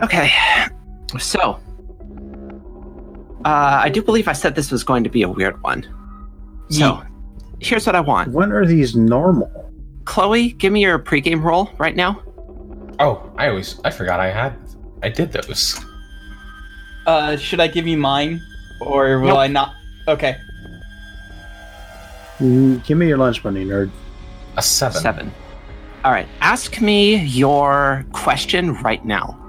Okay, so uh, I do believe I said this was going to be a weird one. So here's what I want. When are these normal? Chloe, give me your pregame roll right now. Oh, I always I forgot I had I did those. Uh, should I give you mine, or will Nope. I not? Okay. Mm, give me your lunch money, nerd. A seven. Seven. All right, ask me your question right now.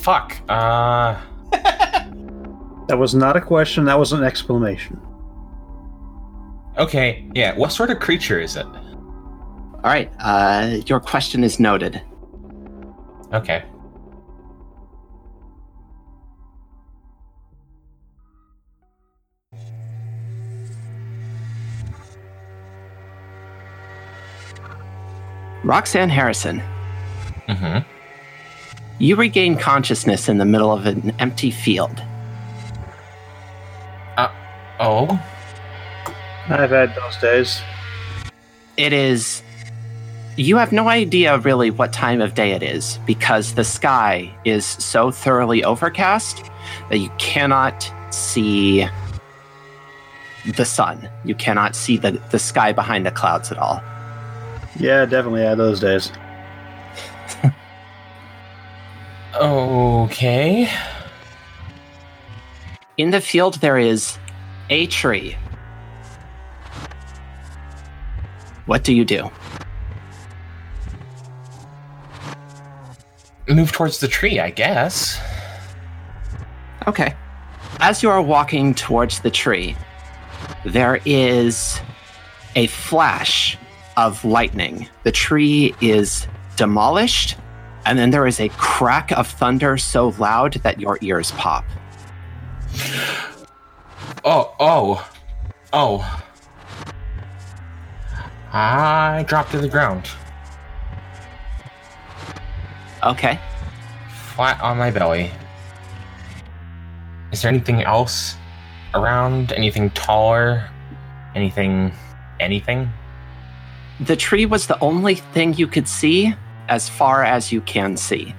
Fuck. Uh That was not a question. That was an exclamation. okay, yeah. What sort of creature is it? All right, uh, your question is noted. Okay. Roxanne Harrison, Mm-hmm. You regain consciousness in the middle of an empty field. Uh, oh. I've had those days. It is. You have no idea really what time of day it is because the sky is so thoroughly overcast that you cannot see the sun. You cannot see the, the sky behind the clouds at all. Yeah, definitely had those days. Okay. In the field, there is a tree. What do you do? Move towards the tree, I guess. Okay. As you are walking towards the tree, there is a flash of lightning. The tree is demolished, and then there is a crack of thunder so loud that your ears pop. Oh, oh, oh. I dropped to the ground, Okay. flat on my belly. Is there anything else around? Anything taller? Anything? Anything? The tree was the only thing you could see as far as you can see.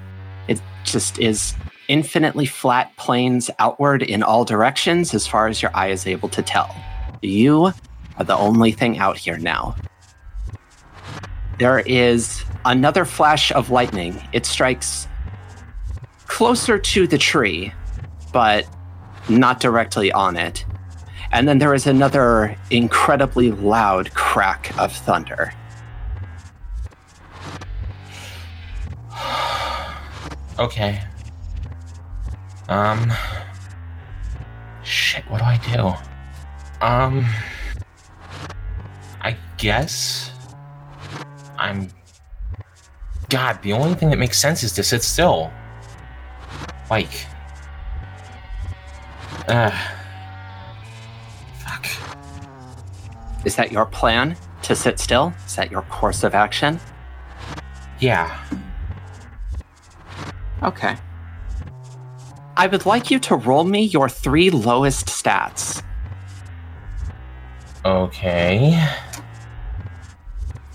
It just is infinitely flat plains outward in all directions as far as your eye is able to tell. You are the only thing out here now. There is another flash of lightning. It strikes closer to the tree, but not directly on it. And then there is another incredibly loud crack of thunder. Okay. Um. Shit, what do I do? Um. I guess. I'm. God, the only thing that makes sense is to sit still. Like. Uh. Fuck. Is that your plan to sit still? Is that your course of action? Yeah. Okay. I would like you to roll me your three lowest stats. Okay.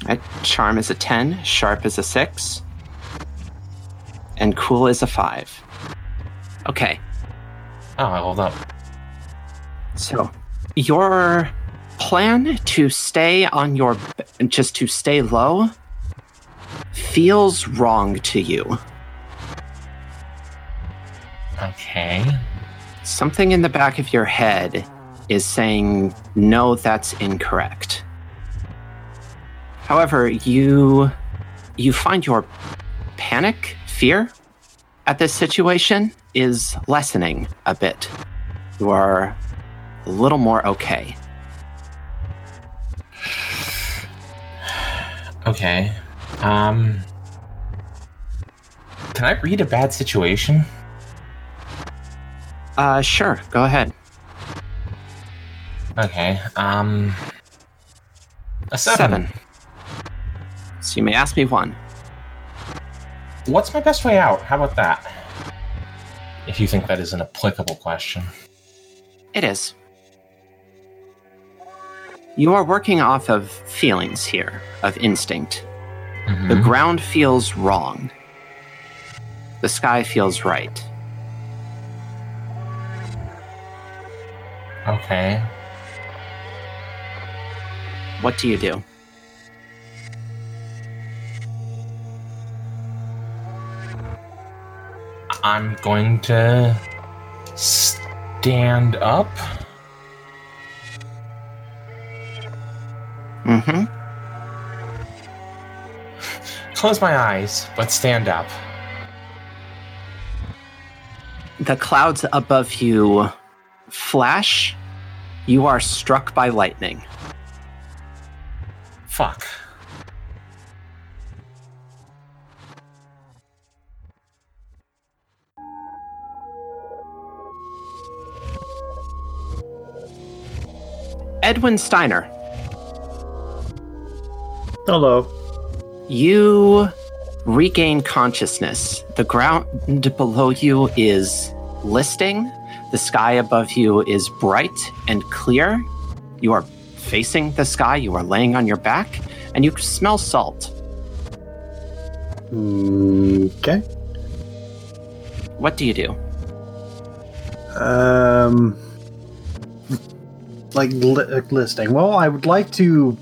Right? Charm is a 10, sharp is a 6, and cool is a 5. Okay, Oh, I hold up. so your plan to stay on your just to stay low feels wrong to you. Okay. Something in the back of your head is saying, no, that's incorrect. However, you you find your panic, fear at this situation is lessening a bit. You are a little more okay. Okay. Um. Can I read a bad situation? Uh sure, go ahead. Okay. Um. A seven. So you may ask me one. What's my best way out? How about that? If you think that is an applicable question. It is. You are working off of feelings here, of instinct. The Mhm. ground feels wrong. The The sky feels right. Okay. What do you do? I'm going to stand up. Mm-hmm. Close my eyes, but stand up. The clouds above you flash. You are struck by lightning. Fuck. Edwin Steiner, Hello. you regain consciousness. The ground below you is listing. The sky above you is bright and clear. You are facing the sky. You are laying on your back, and you smell salt. Okay. What do you do? Um, like li- listing. Well, I would like to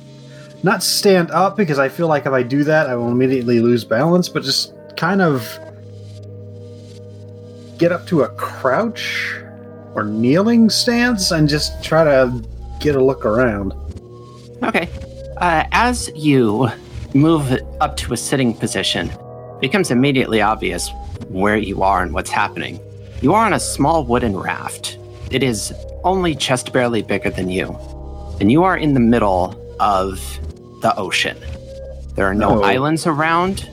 not stand up because I feel like if I do that, I will immediately lose balance. But just kind of get up to a crouch or kneeling stance and just try to get a look around. Okay. Uh, as you move up to a sitting position, it becomes immediately obvious where you are and what's happening. You are on a small wooden raft. It is only just barely bigger than you. And you are in the middle of the ocean. There are no Oh. islands around,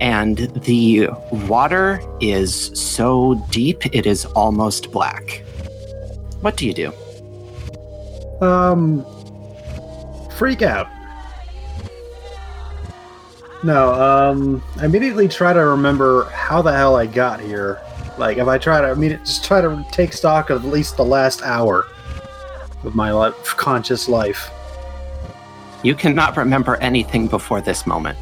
and the water is so deep it is almost black. What do you do? Um, freak out. No, um, I immediately try to remember how the hell I got here. Like, if I try to, I mean, just try to take stock of at least the last hour of my life, conscious life. You cannot remember anything before this moment.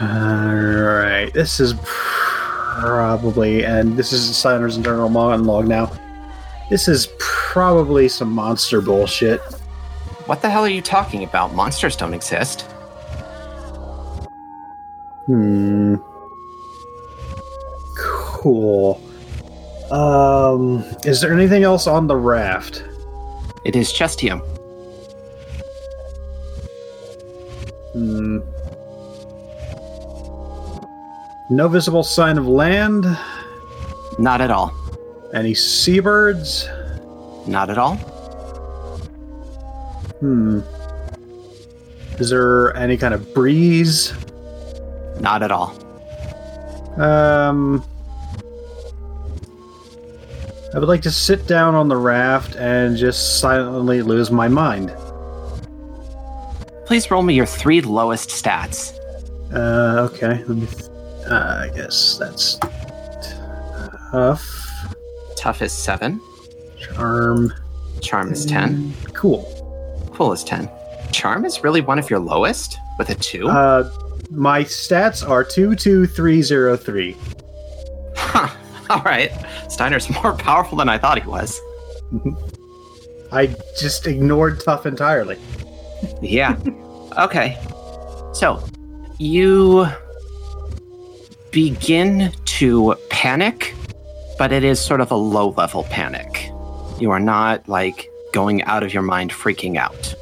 Alright, this is probably, and this is Steiner's internal monologue now. This is probably some monster bullshit. What the hell are you talking about? Monsters don't exist. Hmm. Cool. Um, is there anything else on the raft? It is Chestium. Hmm. No visible sign of land. Not at all. Any seabirds? Not at all. Hmm. Is there any kind of breeze? Not at all. Um. I would like to sit down on the raft and just silently lose my mind. Please roll me your three lowest stats. Uh, okay. Let me. Uh, I guess that's tough. Tough is seven. Charm. Charm is 10. Cool. Cool is 10. Charm is really one of your lowest with a two? Uh, my stats are two two three zero three. huh. All right. Steiner's more powerful than I thought he was. I just ignored tough entirely. Yeah. okay. So, you begin to panic, but it is sort of a low level panic. You are not like going out of your mind freaking out.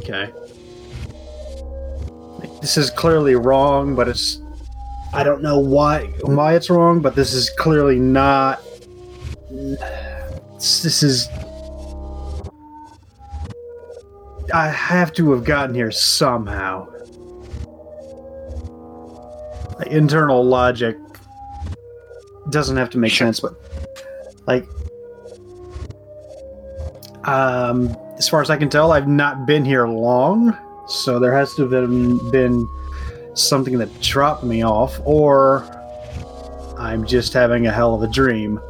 Okay. This is clearly wrong, but it's. I don't know why why it's wrong, but this is clearly not. This is. I have to have gotten here somehow. Internal logic doesn't have to make Sure. sense, but like, um, as far as I can tell, I've not been here long, so there has to have been, been something that dropped me off, or I'm just having a hell of a dream.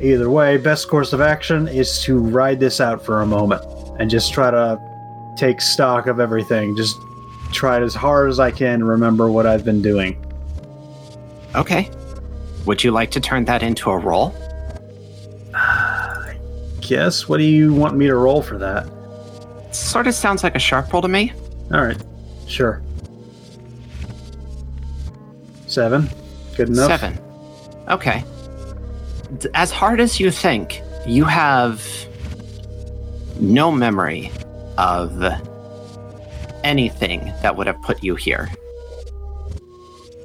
Either way, best course of action is to ride this out for a moment and just try to take stock of everything. Just try it as hard as I can remember what I've been doing. Okay. Would you like to turn that into a roll? Guess. What do you want me to roll for that? Sort of sounds like a sharp roll to me. All right. Sure. Seven. Good enough. Seven. Okay. As hard as you think, you have no memory of anything that would have put you here.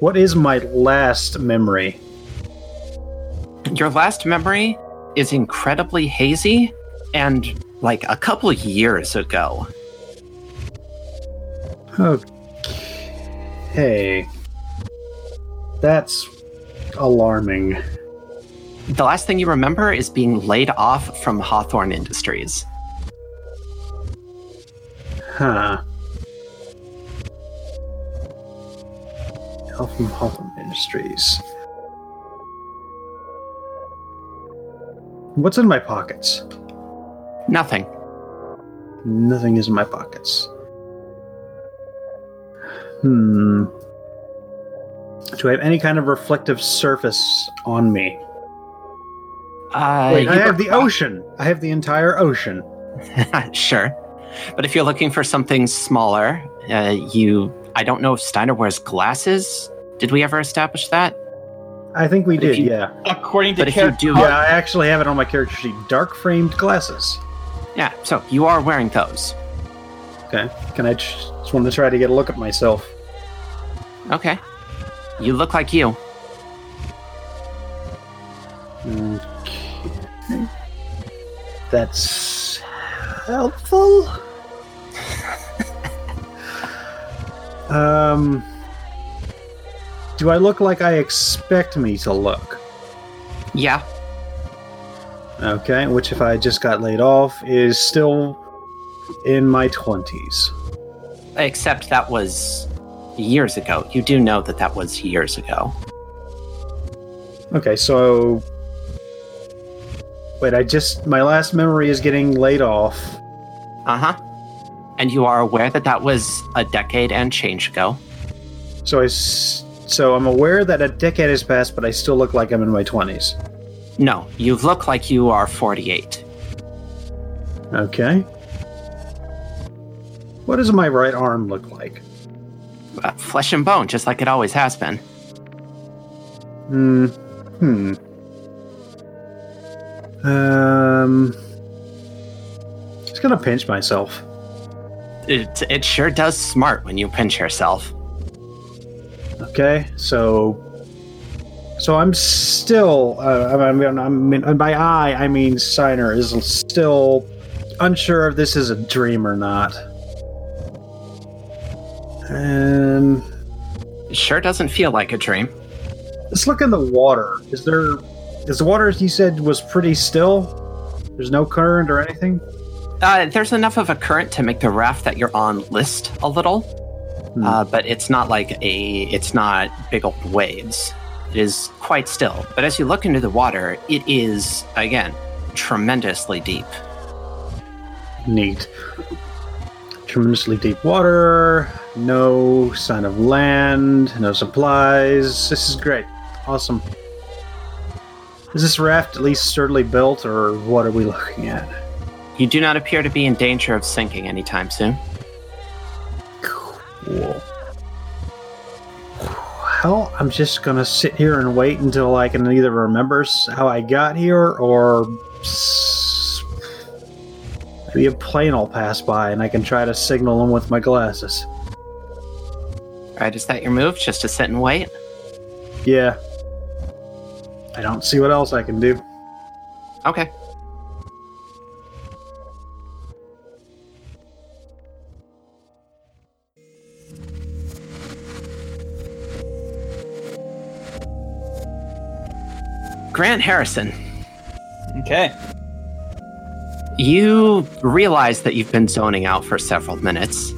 What is my last memory? Your last memory is incredibly hazy and like a couple years ago. Okay. That's alarming. The last thing you remember is being laid off from Hawthorne Industries. Huh. Hawthorne Industries. What's in my pockets? Nothing. Nothing is in my pockets. Hmm. Do I have any kind of reflective surface on me? Uh, Wait, I have the ocean. I have the entire ocean. sure. But if you're looking for something smaller, uh, you. I don't know if Steiner wears glasses. Did we ever establish that? I think we But did, you- yeah. According to But if you character, do. Yeah, I actually have it on my character sheet. Dark framed glasses. Yeah, so you are wearing those. Okay. Can I tr- just want to try to get a look at myself? Okay. You look like you. Okay. That's helpful. um, do I look like I expect me to look? Yeah. Okay, which if I just got laid off is still in my twenties. Except that was years ago. You do know that that was years ago. Okay, so wait, I just my last memory is getting laid off. Uh huh. And you are aware that that was a decade and change ago. So I s- so I'm aware that a decade has passed, but I still look like I'm in my twenties. No, you look like you are 48. Okay. What does my right arm look like? Uh, flesh and bone, just like it always has been. Hmm. Hmm. Um. Just gonna pinch myself. It, it sure does smart when you pinch yourself. Okay, so. So I'm still. Uh, I mean, I mean, and by I, I mean Steiner is still unsure if this is a dream or not. And It sure doesn't feel like a dream. let's look in the water. Is there? Is the water as you said was pretty still? There's no current or anything. Uh, there's enough of a current to make the raft that you're on list a little, Hmm. uh, but it's not like a. It's not big old waves. It is quite still. But as you look into the water, it is again tremendously deep. Neat. Tremendously deep water, no sign of land, no supplies. This is great. Awesome. Is this raft at least sturdily built, or what are we looking at? You do not appear to be in danger of sinking anytime soon. Cool. Well, I'm just gonna sit here and wait until I can either remember how I got here, or maybe a plane will pass by and I can try to signal them with my glasses. Right? Is that your move? Just to sit and wait? Yeah. I don't see what else I can do. Okay. Grant Harrison, okay. you realize that you've been zoning out for several minutes,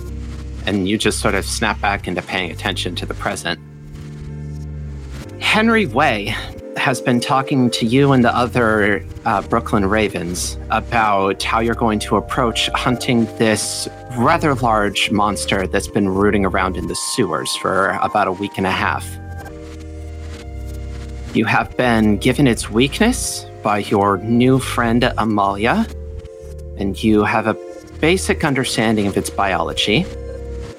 and you just sort of snap back into paying attention to the present. Henry Way has been talking to you and the other uh, Brooklyn Ravens about how you're going to approach hunting this rather large monster that's been rooting around in the sewers for about a week and a half. You have been given its weakness by your new friend Amalia, and you have a basic understanding of its biology.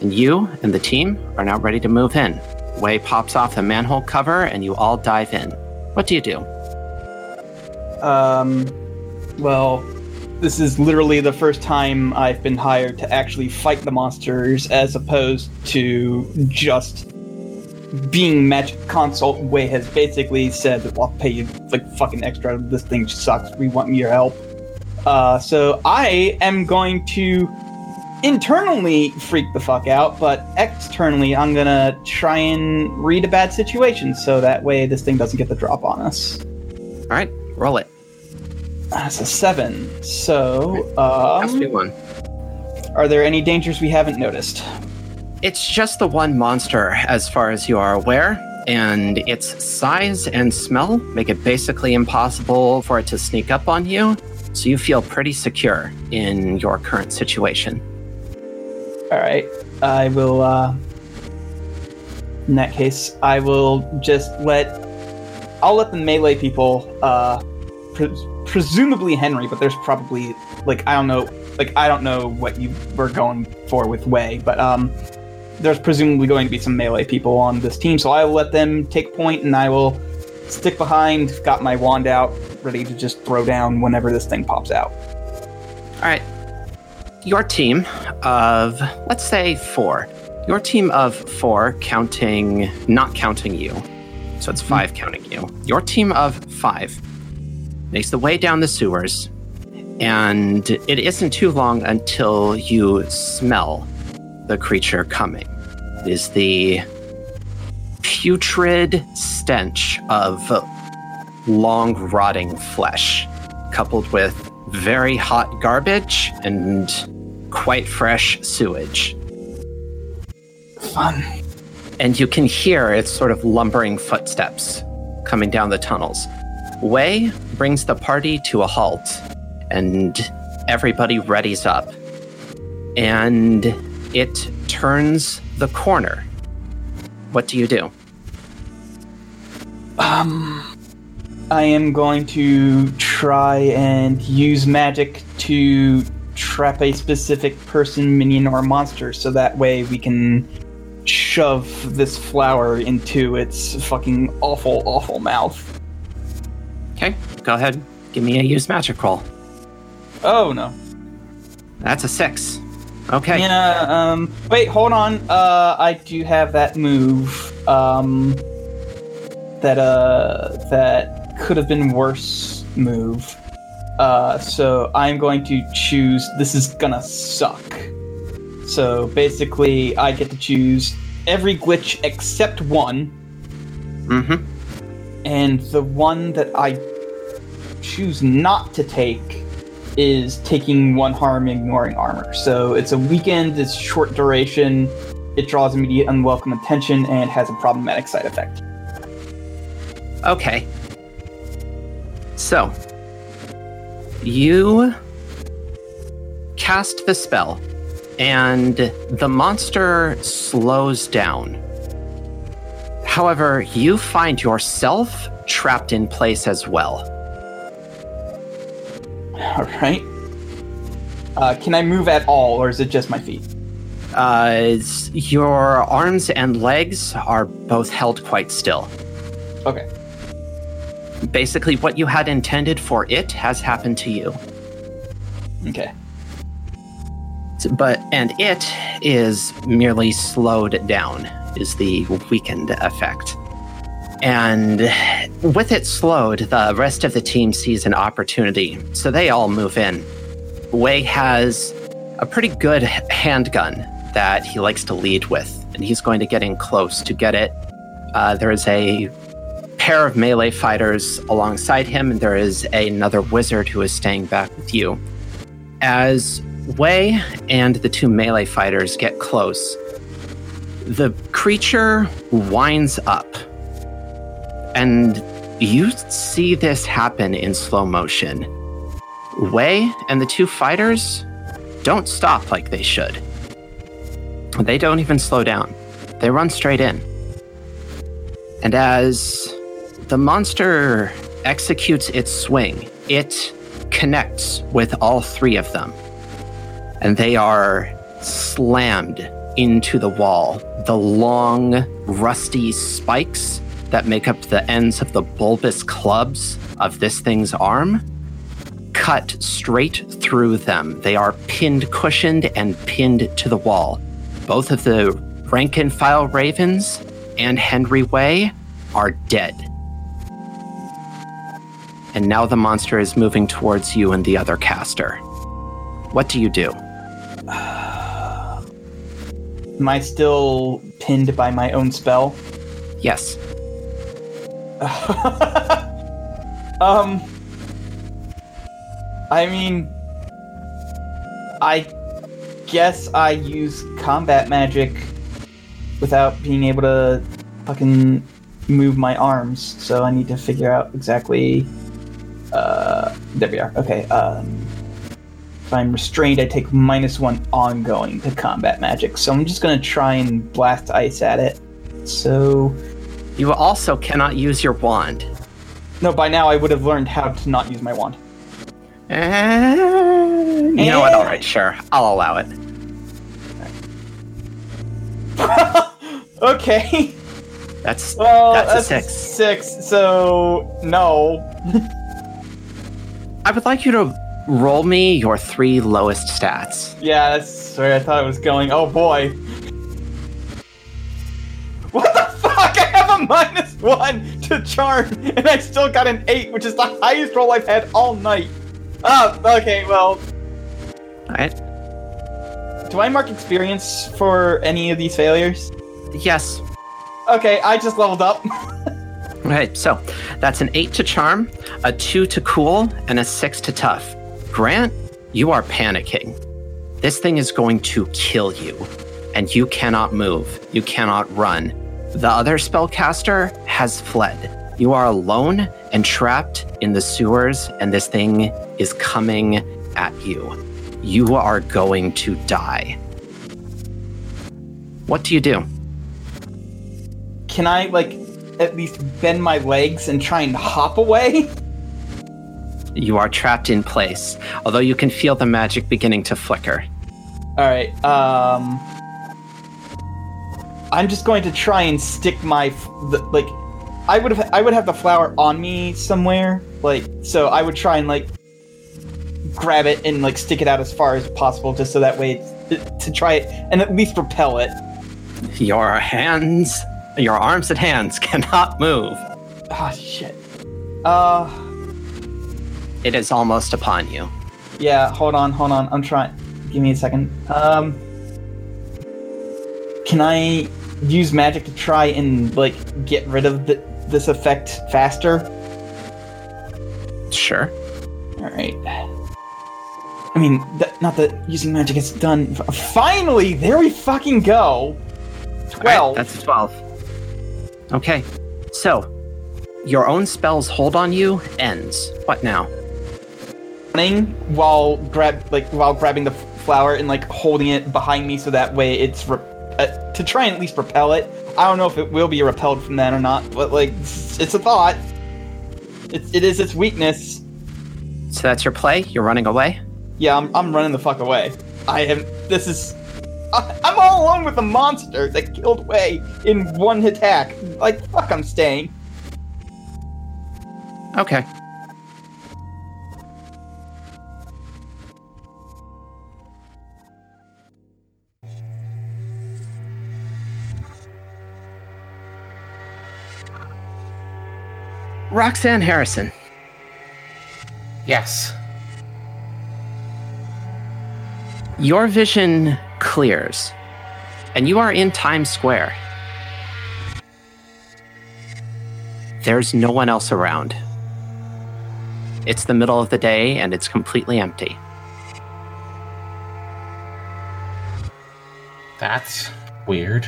And you and the team are now ready to move in. Way pops off the manhole cover, and you all dive in. What do you do? Um, well, this is literally the first time I've been hired to actually fight the monsters, as opposed to just being magic consult. Way has basically said that I'll pay you like fucking extra. This thing sucks. We want your help. Uh, so I am going to internally freak the fuck out, but externally I'm gonna try and read a bad situation so that way this thing doesn't get the drop on us. All right, roll it. That's a seven. So, Has to be um, one. are there any dangers we haven't noticed? It's just the one monster, as far as you are aware, and its size and smell make it basically impossible for it to sneak up on you. So you feel pretty secure in your current situation. All right, I will. Uh, in that case, I will just let. I'll let the melee people, uh, pre- presumably Henry, but there's probably like I don't know, like I don't know what you were going for with Way, but um, there's presumably going to be some melee people on this team, so I will let them take point, and I will stick behind. Got my wand out, ready to just throw down whenever this thing pops out. All right. Your team of, let's say, four. Your team of four, counting, not counting you. So it's five hmm. counting you. Your team of five makes the way down the sewers, and it isn't too long until you smell the creature coming. It is the putrid stench of long rotting flesh, coupled with very hot garbage and quite fresh sewage. Fun. And you can hear its sort of lumbering footsteps coming down the tunnels. Way brings the party to a halt, and everybody readies up. And it turns the corner. What do you do? Um, I am going to try and use magic to trap a specific person, minion, or monster, so that way we can shove this flower into its fucking awful, awful mouth. Okay, go ahead. Give me a use magic roll. Oh no. That's a six. Okay. Yeah, um, wait, hold on. Uh, I do have that move, um, that, uh, that could have been worse move. Uh, so I'm going to choose, this is gonna suck. So basically, I get to choose every glitch except one, Mm-hmm. and the one that I choose not to take is taking one harm, ignoring armor. So it's a weakened, it's short duration, it draws immediate unwelcome attention, and has a problematic side effect. Okay. So, you cast the spell, and the monster slows down. However, you find yourself trapped in place as well. Alright. Uh, can I move at all, or is it just my feet? Uh, your arms and legs are both held quite still. Okay. Basically, what you had intended for it has happened to you. Okay. but and it is merely slowed down is the weakened effect and with it slowed the rest of the team sees an opportunity. So they all move in. Way has a pretty good handgun that he likes to lead with and he's going to get in close to get it. Uh, there is a pair of melee fighters alongside him and there is another wizard who is staying back with you. As Way and the two melee fighters get close, the creature winds up. And you see this happen in slow motion. Way and the two fighters don't stop like they should. They don't even slow down, they run straight in. And as the monster executes its swing. It connects with all three of them, and they are slammed into the wall. The long, rusty spikes that make up the ends of the bulbous clubs of this thing's arm cut straight through them. They are pinned, cushioned, and pinned to the wall. Both of the rank and file ravens and Henry Way are dead. And now the monster is moving towards you and the other caster. What do you do? Am I still pinned by my own spell? Yes. um. I mean, I guess I use combat magic without being able to fucking move my arms. So I need to figure out exactly. Uh, there we are. Okay. Um, if I'm restrained, I take minus one ongoing to combat magic. So I'm just gonna try and blast ice at it. So You also cannot use your wand. no, by now I would have learned how to not use my wand. Eh, you know what? All right, sure. I'll allow it. okay. That's Well, That's a six. Six. So no. I would like you to roll me your three lowest stats. Yeah, that's where I thought it was going. Oh boy. minus one to charm, and I still got an eight, which is the highest roll I've had all night. Oh, okay. Well, All right. do I mark experience for any of these failures? Yes. Okay, I just leveled up. Right. So that's an eight to charm, a two to cool, and a six to tough. Grant, you are panicking. This thing is going to kill you, and you cannot move. You cannot run. The other spellcaster has fled. You are alone and trapped in the sewers, and this thing is coming at you. You are going to die. What do you do? Can I like at least bend my legs and try and hop away? You are trapped in place, although you can feel the magic beginning to flicker. All right. Um, I'm just going to try and stick my the, like. I would have I would have the flower on me somewhere, like so. I would try and like grab it and like stick it out as far as possible, just so that way to try it and at least repel it. Your hands, your arms and hands cannot move. Ah, shit. Uh, It is almost upon you. yeah. Hold on, hold on. I'm trying. Give me a second. Um, can I use magic to try and like get rid of the, this effect faster? Sure. All right. I mean, th- not that using magic is done. F- finally, there we fucking go. All right, Twelve. that's 12. Okay. So, your own spell's hold on you ends. What now? running while grab like while grabbing the flower and like holding it behind me so that way it's re- uh, to try and at least repel it. I don't know if it will be repelled from that or not, but like it's, it's a thought. It's, it is its weakness. So that's your play? You're running away? Yeah, I'm, I'm running the fuck away. I am. This is. I, I'm all alone with the monster that killed Way in one attack. Like fuck, I'm staying. Okay. Roxanne Harrison, Yes. your vision clears, and you are in Times Square. There's no one else around. It's the middle of the day and it's completely empty. That's weird.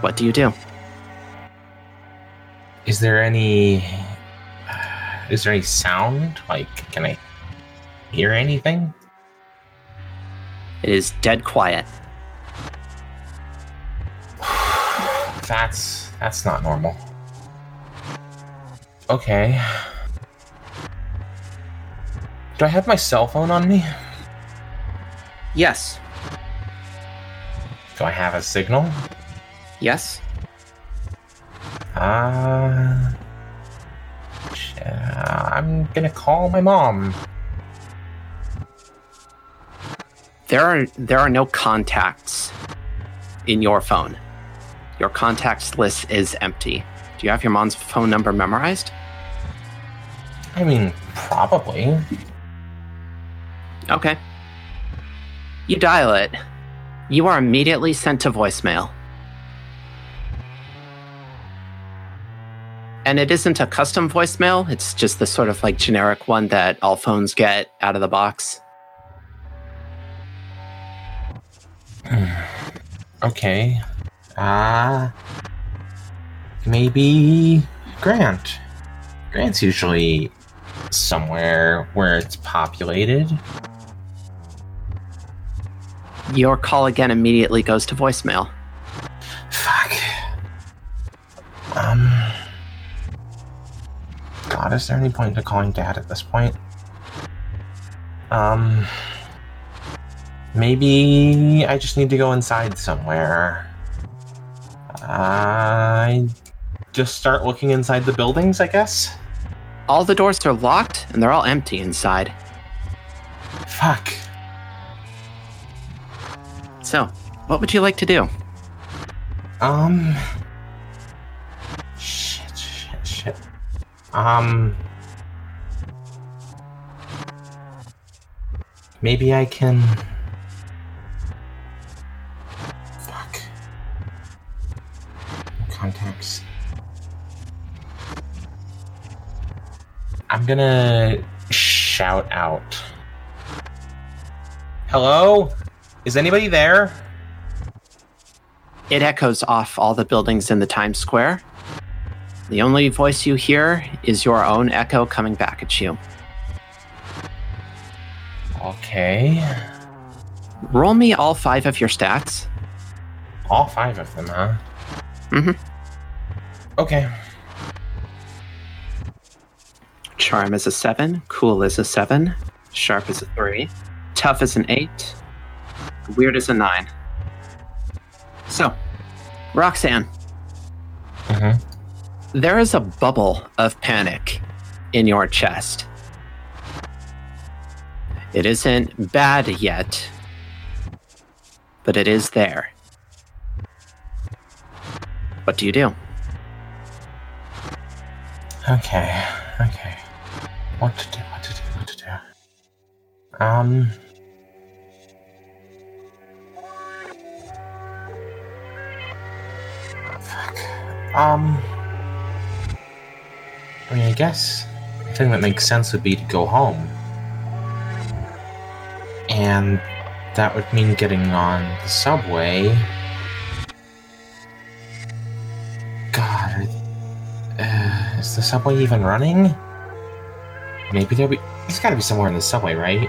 What do you do? Is there any uh, is there any sound? Like can I hear anything? It is dead quiet. That's that's not normal. Okay. Do I have my cell phone on me? Yes. Do I have a signal? Yes. Uh, I'm gonna call my mom. There are there are no contacts in your phone. Your contacts list is empty. Do you have your mom's phone number memorized? I mean, probably. Okay. You dial it. You are immediately sent to voicemail. And it isn't a custom voicemail, it's just the sort of like generic one that all phones get out of the box. Okay. Uh, maybe Grant. Grant's usually somewhere where it's populated. Your call again immediately goes to voicemail. Fuck. Um. God, is there any point to calling Dad at this point? Um. Maybe I just need to go inside somewhere. I just start looking inside the buildings, I guess. All the doors are locked and they're all empty inside. Fuck. So, what would you like to do? Um. Um. Maybe I can. Fuck. Contacts. I'm gonna shout out. Hello? Is anybody there? It echoes off all the buildings in the Times Square. The only voice you hear is your own echo coming back at you. Okay. Roll me all five of your stats. All five of them, huh? Mhm. Okay. Charm is a seven, cool is a seven, sharp is a three, tough is an eight, weird is a nine. So, Roxanne, Mm-hmm. There is a bubble of panic in your chest. It isn't bad yet, but it is there. What do you do? Okay. Okay. What to do? What to do? What to do? Um. Fuck. Um. I mean, I guess the thing that makes sense would be to go home. And that would mean getting on the subway. God, uh, is the subway even running? Maybe there'll be. There's gotta be somewhere in the subway, right?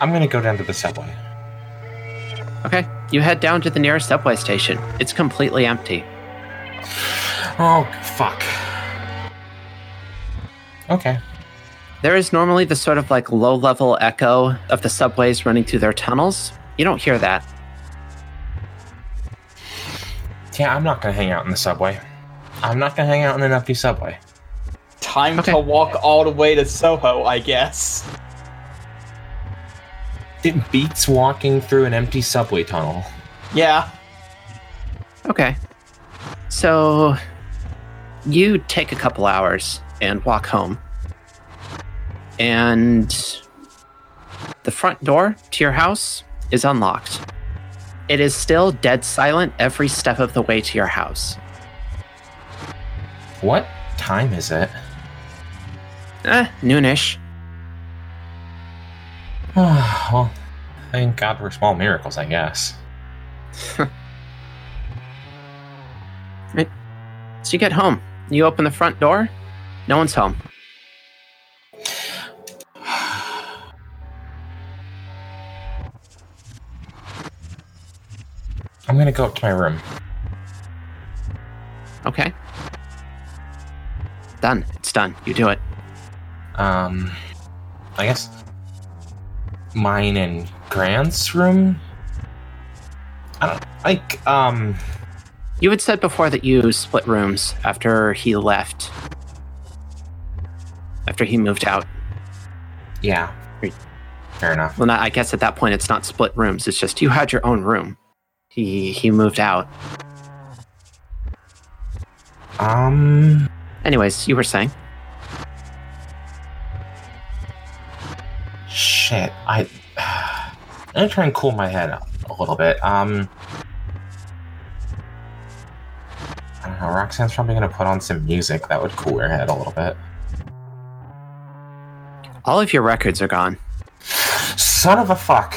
I'm gonna go down to the subway. Okay, you head down to the nearest subway station. It's completely empty. Oh, fuck. Okay. There is normally the sort of like low level echo of the subways running through their tunnels. You don't hear that. Yeah, I'm not gonna hang out in the subway. I'm not gonna hang out in an empty subway. Time Okay. to walk all the way to Soho, I guess. It beats walking through an empty subway tunnel. Yeah. Okay. So you take a couple hours and walk home. And the front door to your house is unlocked. It is still dead silent every step of the way to your house. What time is it? Eh, noonish. well, thank God for small miracles, I guess. So you get home. You open the front door. No one's home. I'm gonna go up to my room. Okay. Done. It's done. You do it. Um, I guess mine and Grant's room. I don't like. Um, You had said before that you split rooms after he left. After he moved out. yeah. Fair enough. Well, I guess at that point it's not split rooms. It's just you had your own room. He he moved out. Um, Anyways, you were saying. shit. I. I'm gonna try and cool my head up a little bit. Um. I don't know. Roxanne's probably gonna put on some music that would cool her head a little bit. All of your records are gone. Son of a fuck.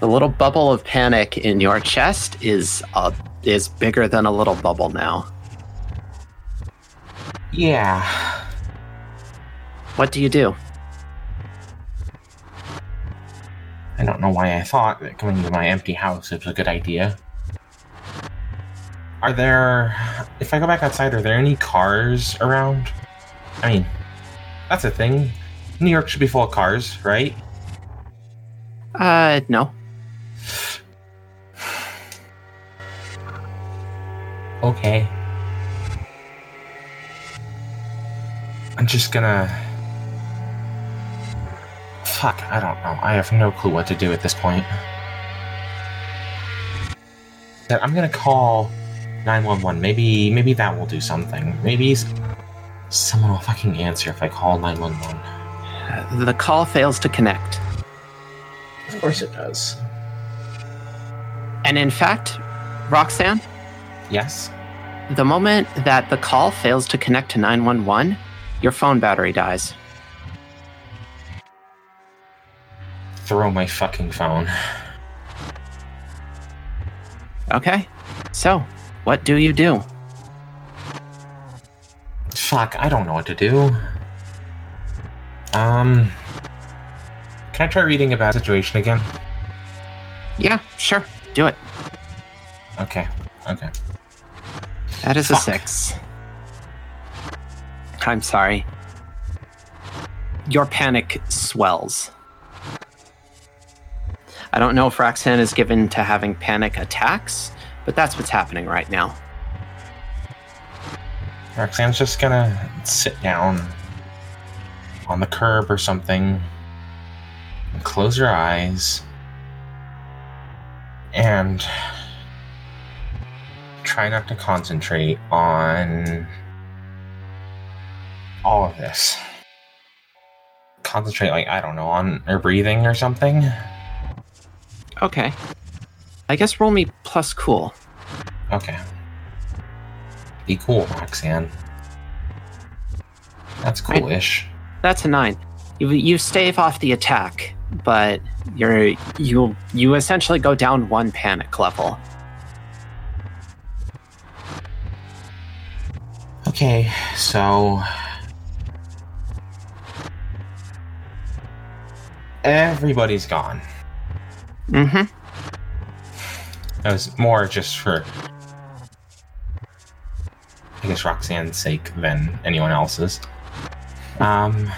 The little bubble of panic in your chest is uh, is bigger than a little bubble now. Yeah. What do you do? I don't know why I thought that coming to my empty house was a good idea. Are there. If I go back outside, are there any cars around? I mean, that's a thing. New York should be full of cars, right? Uh, no. Okay. I'm just gonna. Fuck, I don't know. I have no clue what to do at this point. That I'm gonna call 911. Maybe, maybe that will do something. Maybe someone will fucking answer if I call 911. Uh, The call fails to connect. Of course it does. And in fact, Roxanne, Yes. the moment that the call fails to connect to 911, your phone battery dies. Throw my fucking phone. Okay? So, what do you do? Fuck, I don't know what to do. Um. Can I try reading a bad situation again? Yeah, sure. Do it. Okay. Okay. That is a six. I'm sorry. Your panic swells. I don't know if Roxanne is given to having panic attacks, but that's what's happening right now. Roxanne's just gonna sit down on the curb or something, and close her eyes, and try not to concentrate on all of this. Concentrate, like, I don't know, on her breathing or something. Okay. I guess roll me plus cool. Okay. Be cool, Roxanne. That's Right. coolish. That's a nine. You, you stave off the attack, but you're you you essentially go down one panic level. Okay, so everybody's gone. Mm-hmm. That was more just for, I guess, Roxanne's sake than anyone else's. Um.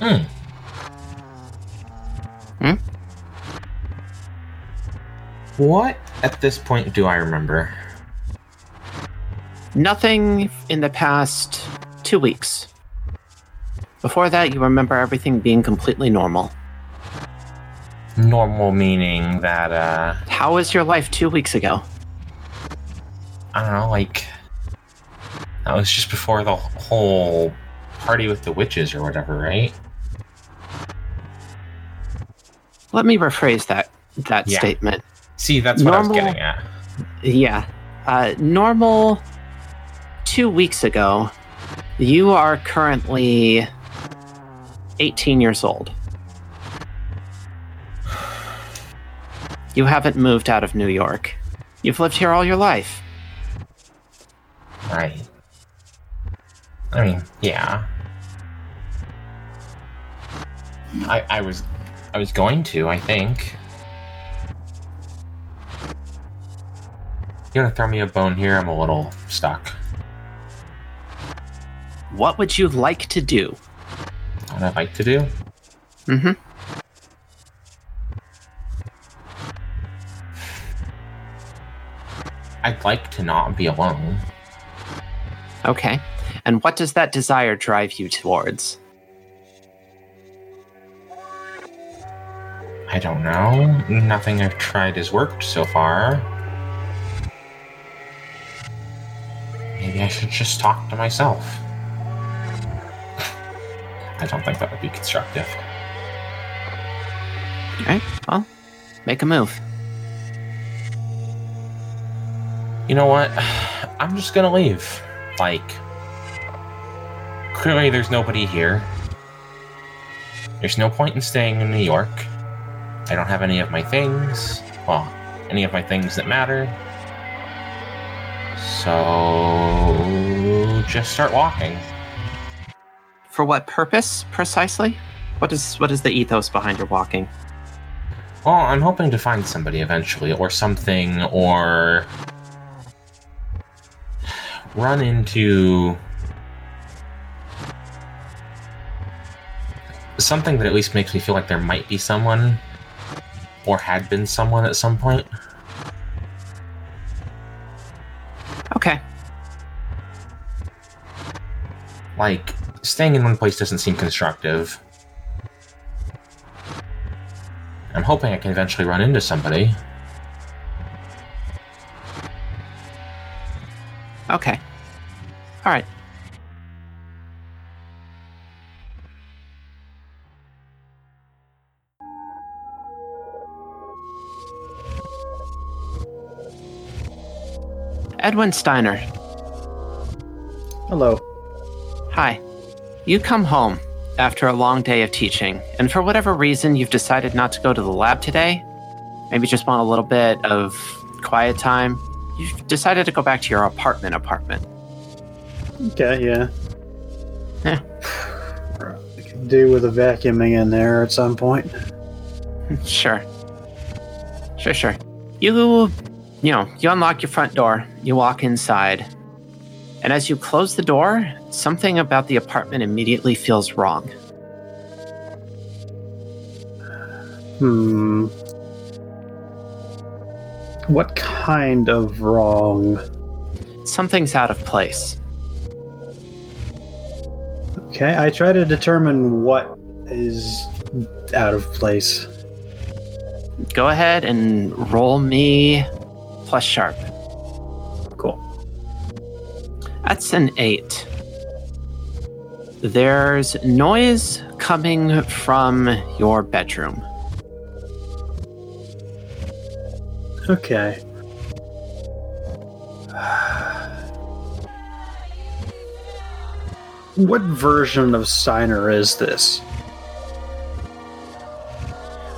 Hmm. Hmm? What at this point do I remember? Nothing in the past two weeks. Before that, you remember everything being completely normal. Normal meaning that, uh, How was your life two weeks ago? I don't know, like that was just before the whole party with the witches or whatever, right? Let me rephrase that that Yeah. statement. See, that's what I was getting at. Yeah. Uh, normal two weeks ago, you are currently 18 years old. You haven't moved out of New York. You've lived here all your life. Right. I mean, yeah. I I was I was going to, I think. You to throw me a bone here? I'm a little stuck. What would you like to do? What I'd like to do? Mm-hmm. I'd like to not be alone. Okay. And what does that desire drive you towards? I don't know. Nothing I've tried has worked so far. Maybe I should just talk to myself. I don't think that would be constructive. Alright, well, make a move. You know what? I'm just gonna leave. Like, clearly there's nobody here. There's no point in staying in New York. I don't have any of my things. Well, any of my things that matter. So, just start walking. For what purpose, precisely? What is what is the ethos behind your walking? Well, I'm hoping to find somebody eventually, or something, or run into something that at least makes me feel like there might be someone, or had been someone at some point. Okay. Like, staying in one place doesn't seem constructive. I'm hoping I can eventually run into somebody. Okay. Alright. Edwin Steiner. Hello. Hi. You come home after a long day of teaching, and for whatever reason, you've decided not to go to the lab today. Maybe just want a little bit of quiet time. You've decided to go back to your apartment apartment. Okay, yeah. Yeah. We can do with a vacuuming in there at some point. Sure. Sure, sure. You, you know, you unlock your front door, you walk inside, and as you close the door, something about the apartment immediately feels wrong. Hmm. What kind of wrong? Something's out of place. Okay, I try to determine what is out of place. Go ahead and roll me plus sharp. Cool. That's an eight. There's noise coming from your bedroom. Okay. What version of Steiner is this?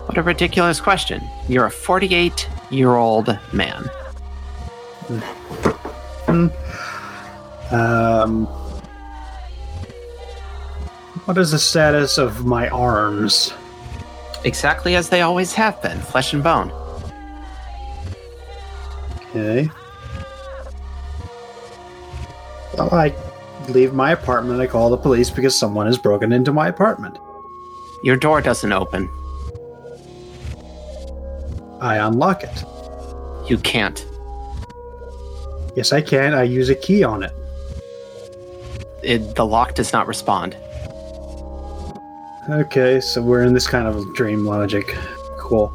What a ridiculous question. You're a 48 year old man. Um, what is the status of my arms? Exactly as they always have been flesh and bone. Okay. Well, I leave my apartment. I call the police because someone has broken into my apartment. Your door doesn't open. I unlock it. You can't. Yes, I can. I use a key on it. It, the lock does not respond. Okay, so we're in this kind of dream logic. Cool.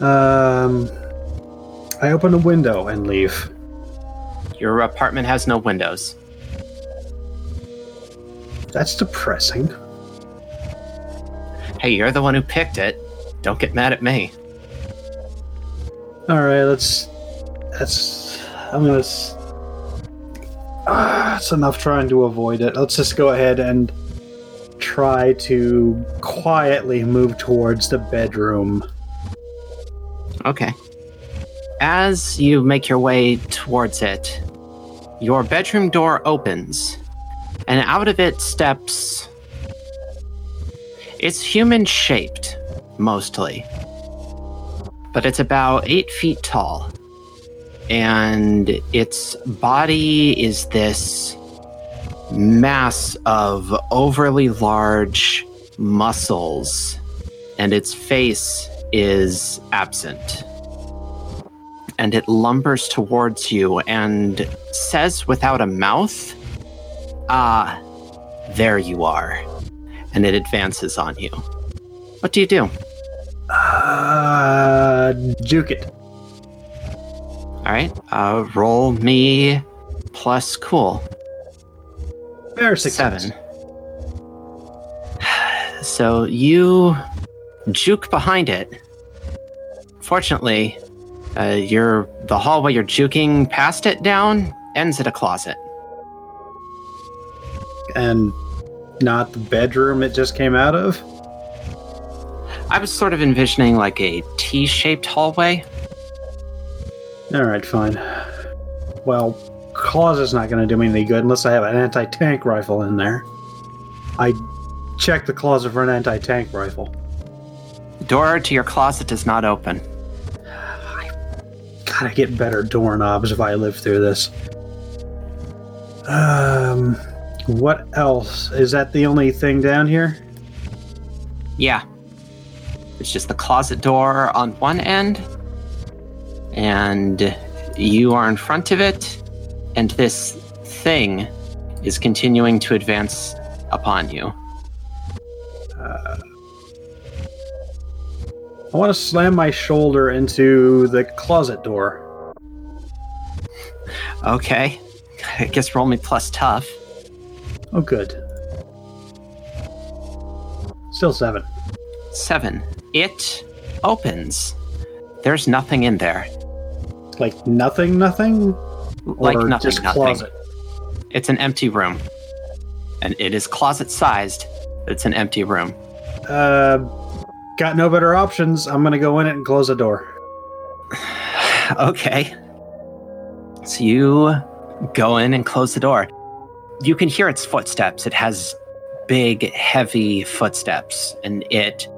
Um, I open a window and leave. Your apartment has no windows. That's depressing. Hey, you're the one who picked it. Don't get mad at me. All right, let's. That's. I'm gonna. Ah, it's enough trying to avoid it. Let's just go ahead and try to quietly move towards the bedroom. Okay. As you make your way towards it, your bedroom door opens, and out of it steps. It's human shaped, mostly. But it's about eight feet tall. and its body is this mass of overly large muscles, and its face is absent. And it lumbers towards you and says without a mouth, Ah, there you are. And it advances on you. What do you do? Uh, juke it. All right, uh, roll me plus cool. There, six Seven. So you juke behind it. Fortunately, uh, you're the hallway you're juking past it down ends at a closet. And not the bedroom it just came out of. I was sort of envisioning like a T-shaped hallway. All right, fine. Well, closet's not going to do me any good unless I have an anti-tank rifle in there. I checked the closet for an anti-tank rifle. Door to your closet does not open. I gotta get better doorknobs if I live through this. Um, what else? Is that the only thing down here? Yeah. It's just the closet door on one end, and you are in front of it, and this thing is continuing to advance upon you. Uh, I want to slam my shoulder into the closet door. Okay. I guess roll me plus tough. Oh, good. Still seven. Seven. It opens. There's nothing in there. Like nothing, nothing. Like or nothing, just nothing. closet. It's an empty room. And it is closet sized, it's an empty room. Uh, got no better options. I'm gonna go in it and close the door. okay. So you go in and close the door. You can hear its footsteps. It has big, heavy footsteps, and it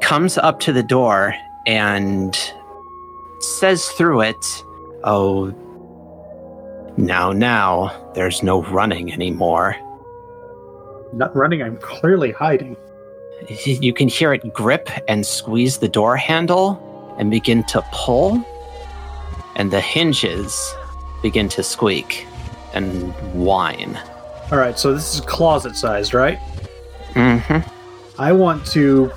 comes up to the door and says through it, Oh, now, now, there's no running anymore. Not running. I'm clearly hiding. You can hear it grip and squeeze the door handle and begin to pull, and the hinges begin to squeak and whine. All right, so this is closet sized, right? Mm-hmm. I want to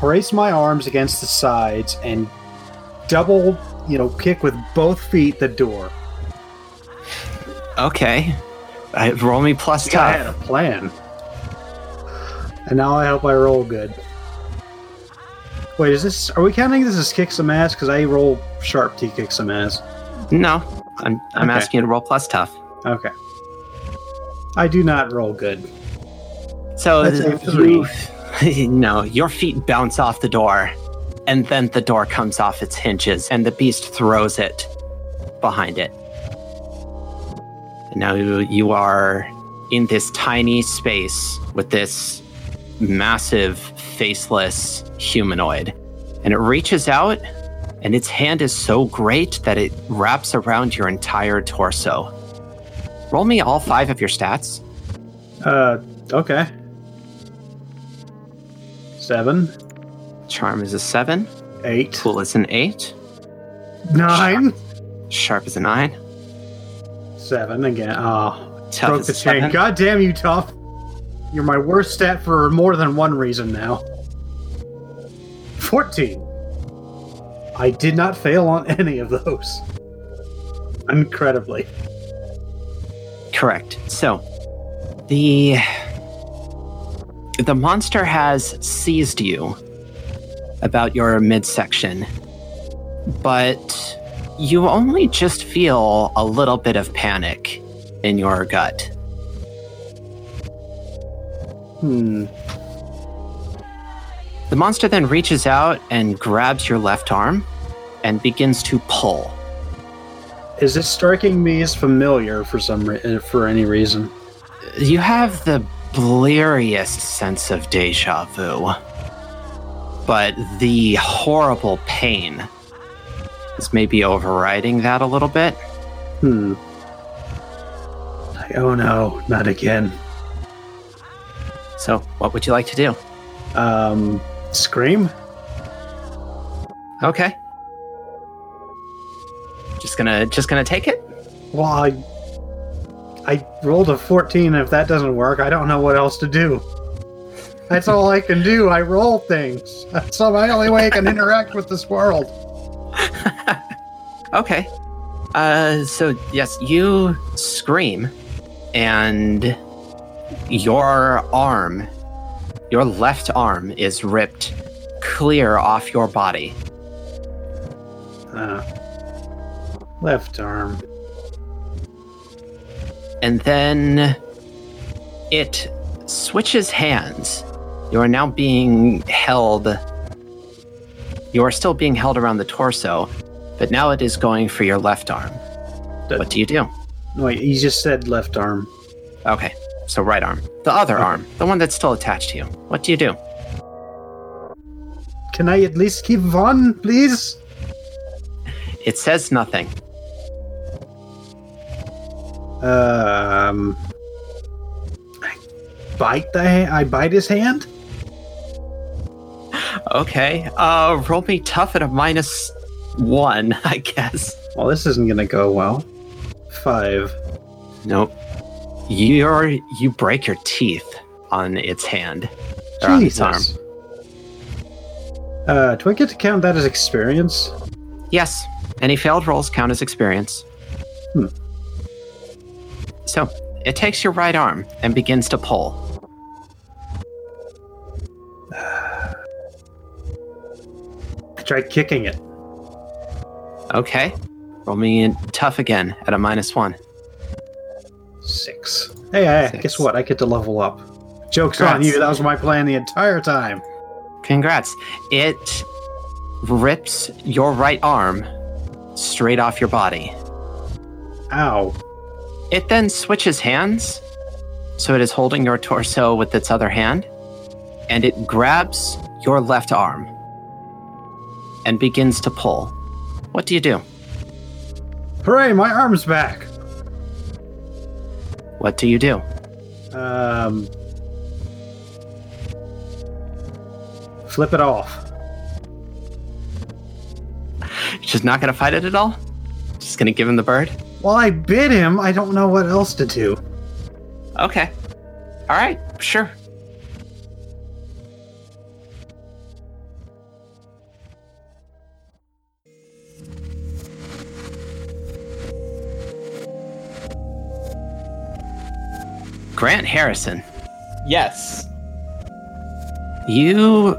brace my arms against the sides and double, you know, kick with both feet the door. Okay. I, roll me plus tough. I had a plan. And now I hope I roll good. Wait, is this? Are we counting this as kick some ass? Because I roll sharp to kick some ass. No, I'm, I'm Okay. asking you to roll plus tough. Okay. I do not roll good. So That's a you, no, your feet bounce off the door, and then the door comes off its hinges, and the beast throws it behind it. And now you, you are in this tiny space with this massive, faceless humanoid, and it reaches out, and its hand is so great that it wraps around your entire torso. Roll me all five of your stats. Uh, okay. Seven, Charm is a seven. eight, Cool is an eight. nine, Sharp is a nine. seven again. Oh, Tough broke the chain. seven. God damn you, tough. You're my worst stat for more than one reason now. 14. I did not fail on any of those. Incredibly. Correct. So, the the monster has seized you about your midsection, but you only just feel a little bit of panic in your gut. Hmm. The monster then reaches out and grabs your left arm and begins to pull. Is this striking me as familiar for some re- uh, for any reason? You have the bleariest sense of deja vu, but the horrible pain is maybe overriding that a little bit. Hmm. Like, oh no, not again. So, what would you like to do? Um, scream? Okay. Just gonna just gonna take it? Well, I, I rolled a 14. If that doesn't work, I don't know what else to do. That's all I can do. I roll things. That's my only way I can interact with this world. Okay. Uh so yes, you scream and your arm your left arm is ripped clear off your body. Uh, left arm. and then it switches hands. You are now being held. You are still being held around the torso, but now it is going for your left arm. That- What do you do? Wait, he just said left arm. Okay, so right arm. The other arm, the one that's still attached to you. What do you do? Can I at least keep one, please? It says nothing. Um, I bite the ha- I bite his hand. Okay, uh, roll me tough at a minus one, I guess. Well, this isn't gonna go well. Five. Nope. You're you break your teeth on its hand. Or on its arm. Uh, do I get to count that as experience? Yes, any failed rolls count as experience. Hmm. So it takes your right arm and begins to pull. I tried kicking it. Okay, roll me in tough again at a minus one. Six. Hey, hey, Six. guess what? I get to level up. Joke's on you. That was my plan the entire time. Congrats. It rips your right arm straight off your body. Ow. It then switches hands, so it is holding your torso with its other hand, and it grabs your left arm and begins to pull. What do you do? Hooray, my arm's back. What do you do? Um, flip it off. You're just not gonna fight it at all? Just gonna give him the bird? Well, I bit him. I don't know what else to do. Okay. Alright, sure. Grant Harrison. Yes. You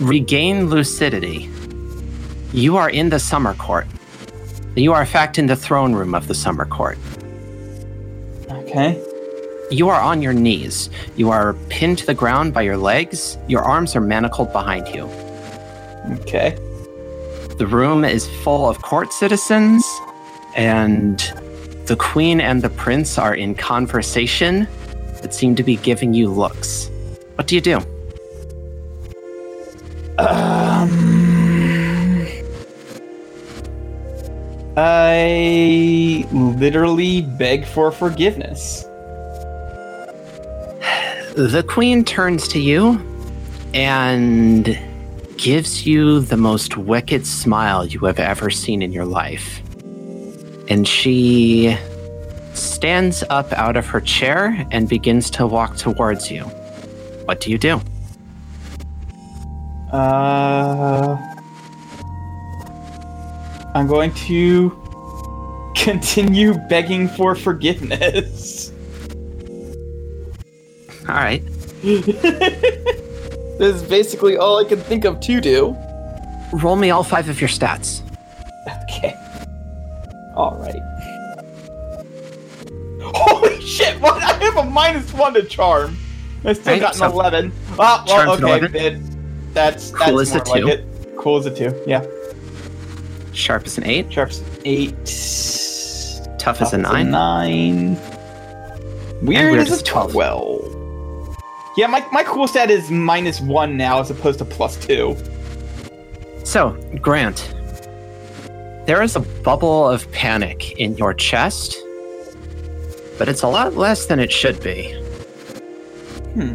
regain lucidity. You are in the summer court. You are, in fact, in the throne room of the summer court. Okay. You are on your knees. You are pinned to the ground by your legs. Your arms are manacled behind you. Okay. The room is full of court citizens, and the queen and the prince are in conversation that seem to be giving you looks. What do you do? Um. I literally beg for forgiveness. The queen turns to you and gives you the most wicked smile you have ever seen in your life. And she stands up out of her chair and begins to walk towards you. What do you do? Uh. I'm going to continue begging for forgiveness. All right. this is basically all I can think of to do. Roll me all five of your stats. Okay. Alright. Holy shit! What? I have a minus one to charm. I still Right, got an so- 11. Oh, well, okay. Then that's, that's Cool more a like two. it. Cool as a two. Yeah. Sharp as an eight. Sharp Sharp's eight. Tough as a Tough nine. nine. Weird, weird as as a 12. 12. Yeah, my, my cool stat is minus one now as opposed to plus two. So, Grant, there is a bubble of panic in your chest, but it's a lot less than it should be. Hmm.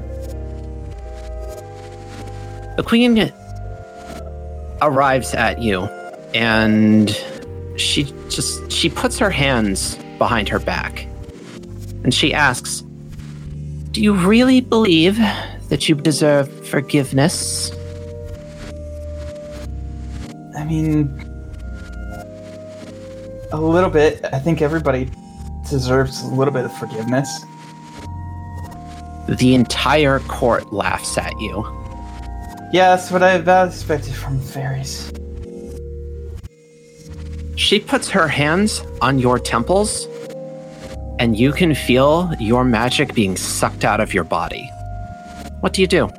The queen arrives at you and she just she puts her hands behind her back and she asks do you really believe that you deserve forgiveness I mean, a little bit. I think everybody deserves a little bit of forgiveness. the entire court laughs at you Yeah, that's what I about expected from fairies. She puts her hands on your temples and you can feel your magic being sucked out of your body what do you do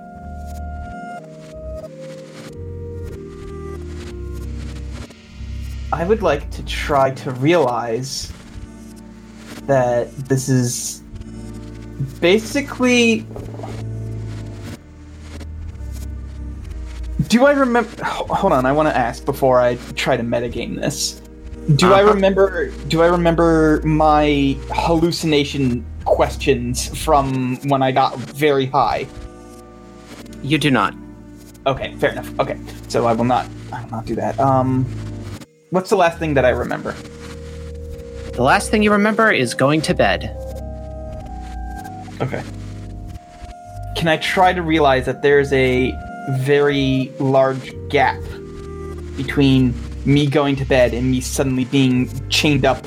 I would like to try to realize that this is basically. Do I remember? Hold on, I want to ask before I try to metagame this. Do I Uh-huh. remember? Do I remember my hallucination questions from when I got very high? you do not Okay, fair enough. Okay, so I will not. I will not do that. Um, what's the last thing that I remember? The last thing you remember is going to bed. Okay. Can I try to realize that there's a very large gap between me going to bed and me suddenly being chained up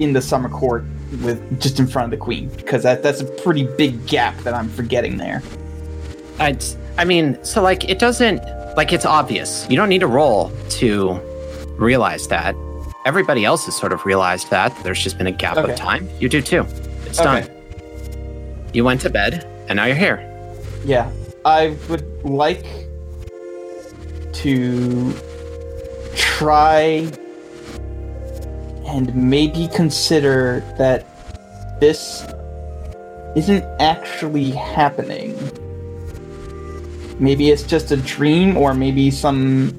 in the summer court with just in front of the queen? Because that, that's a pretty big gap that I'm forgetting there. I'd, I mean, so like it doesn't like it's obvious. You don't need to roll to realize that. Everybody else has sort of realized that. There's just been a gap Okay. of time. You do too. It's Okay. done. You went to bed and now you're here. Yeah, I would like to try and maybe consider that this isn't actually happening. Maybe it's just a dream, or maybe some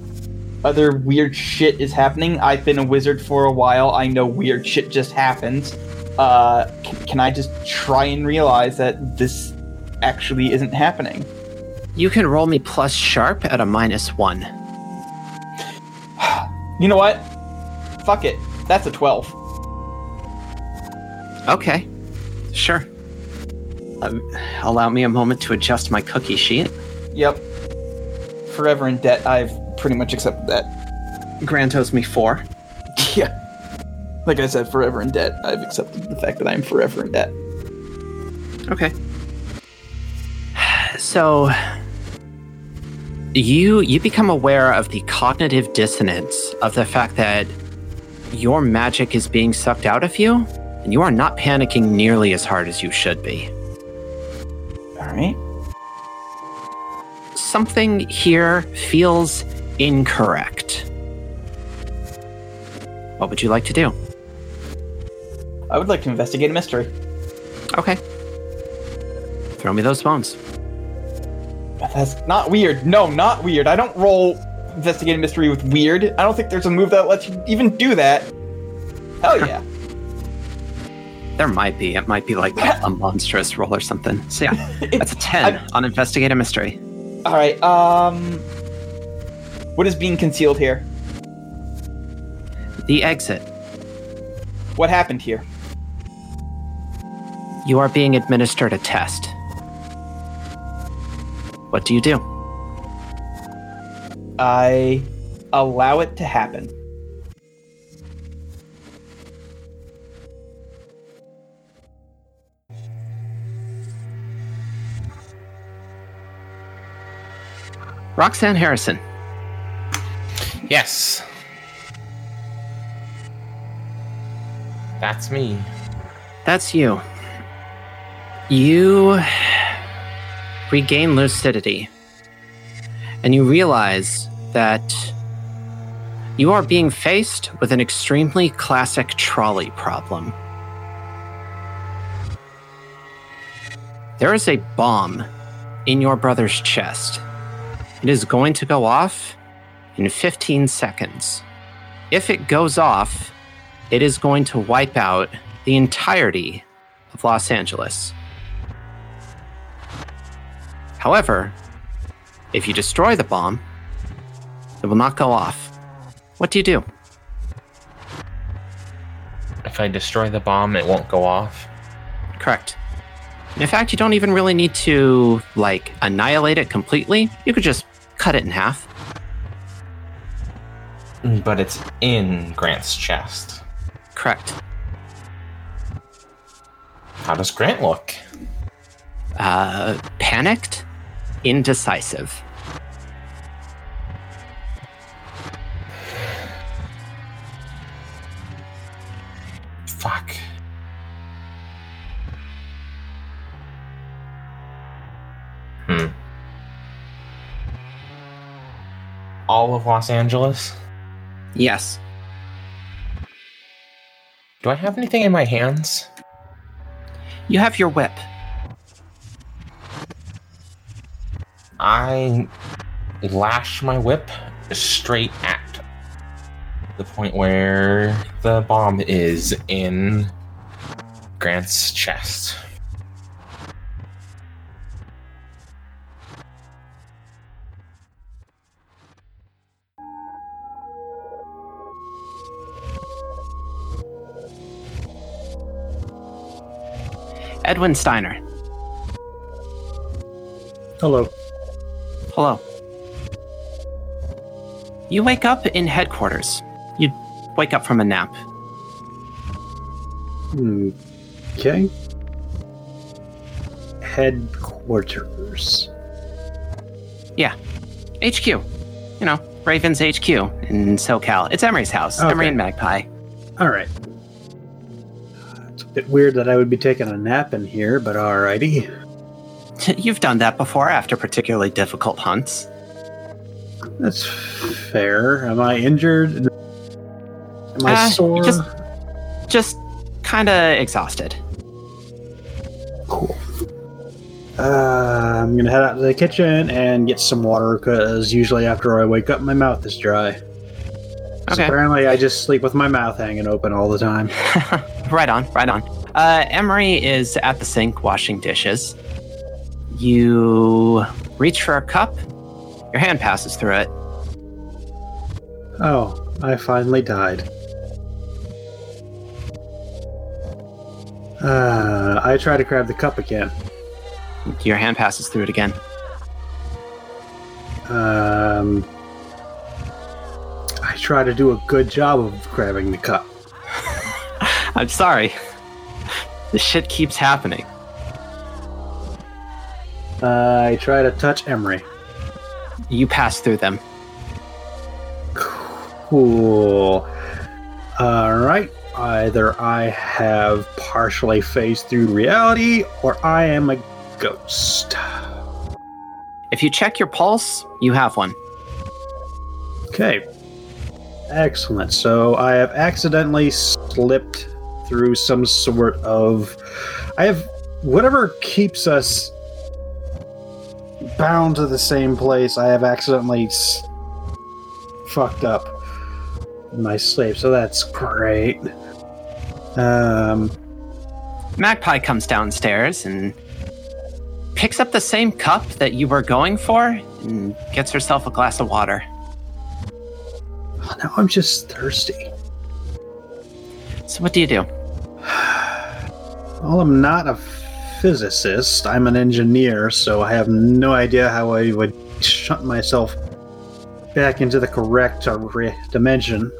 other weird shit is happening. I've been a wizard for a while. I know weird shit just happens. Uh, can I just try and realize that this actually isn't happening? You can roll me plus sharp at a minus one. You know what? Fuck it. That's a 12. Okay. Sure. Um, allow me a moment to adjust my cookie sheet. Yep. Forever in debt. I've pretty much accepted that. Grant owes me four. Yeah. Like I said, forever in debt. I've accepted the fact that I'm forever in debt. Okay. So you you become aware of the cognitive dissonance of the fact that your magic is being sucked out of you and you are not panicking nearly as hard as you should be. Alright. Something here feels incorrect. What would you like to do? I would like to investigate a mystery. Okay. Throw me those bones. That's not weird. No, not weird. I don't roll investigate a mystery with weird. I don't think there's a move that lets you even do that. Hell yeah. There might be. It might be like a monstrous roll or something. So yeah, that's a 10 I- on investigate a mystery. Alright, um. What is being concealed here? The exit. What happened here? You are being administered a test. What do you do? I allow it to happen. Roxanne Harrison. Yes. That's me. That's you. You regain lucidity. And you realize that you are being faced with an extremely classic trolley problem. There is a bomb in your brother's chest. It is going to go off in 15 seconds. if it goes off, it is going to wipe out the entirety of Los Angeles. However, if you destroy the bomb, it will not go off. What do you do? If I destroy the bomb, it won't go off. Correct. In fact, you don't even really need to, like, annihilate it completely. You could just cut it in half. But it's in Grant's chest. Correct. How does Grant look? Uh, panicked, indecisive. Fuck. Hmm. All of Los Angeles? Yes. Do I have anything in my hands? You have your whip. I lash my whip straight at the point where the bomb is in Grant's chest. Edwin Steiner. Hello. Hello. You wake up in headquarters. You wake up from a nap. Okay. Headquarters. Yeah. HQ. You know, Raven's HQ in SoCal. It's Emery's house. Okay. Emery and Magpie. All right. It's a bit weird that I would be taking a nap in here, but alrighty. You've done that before after particularly difficult hunts. That's fair. Am I injured? Am I Uh, sore? just- Just kind of exhausted. Cool. Uh, I'm gonna head out to the kitchen and get some water because usually after I wake up, my mouth is dry. So Okay. apparently, I just sleep with my mouth hanging open all the time. right on, right on. Uh, Emery is at the sink washing dishes. You reach for a cup. Your hand passes through it. Oh, I finally died. Uh, I try to grab the cup again. Your hand passes through it again. Um, I try to do a good job of grabbing the cup. I'm sorry. This shit keeps happening. I try to touch Emery. You pass through them. Cool. All right. Either I have partially phased through reality, or I am a ghost. If you check your pulse, you have one. Okay. Excellent. So I have accidentally slipped through some sort of. I have. Whatever keeps us bound to the same place, I have accidentally s- fucked up in my sleep. So that's great. Um. Magpie comes downstairs and picks up the same cup that you were going for and gets herself a glass of water. Now I'm just thirsty. So, what do you do? Well, I'm not a physicist. I'm an engineer, so I have no idea how I would shut myself back into the correct dimension.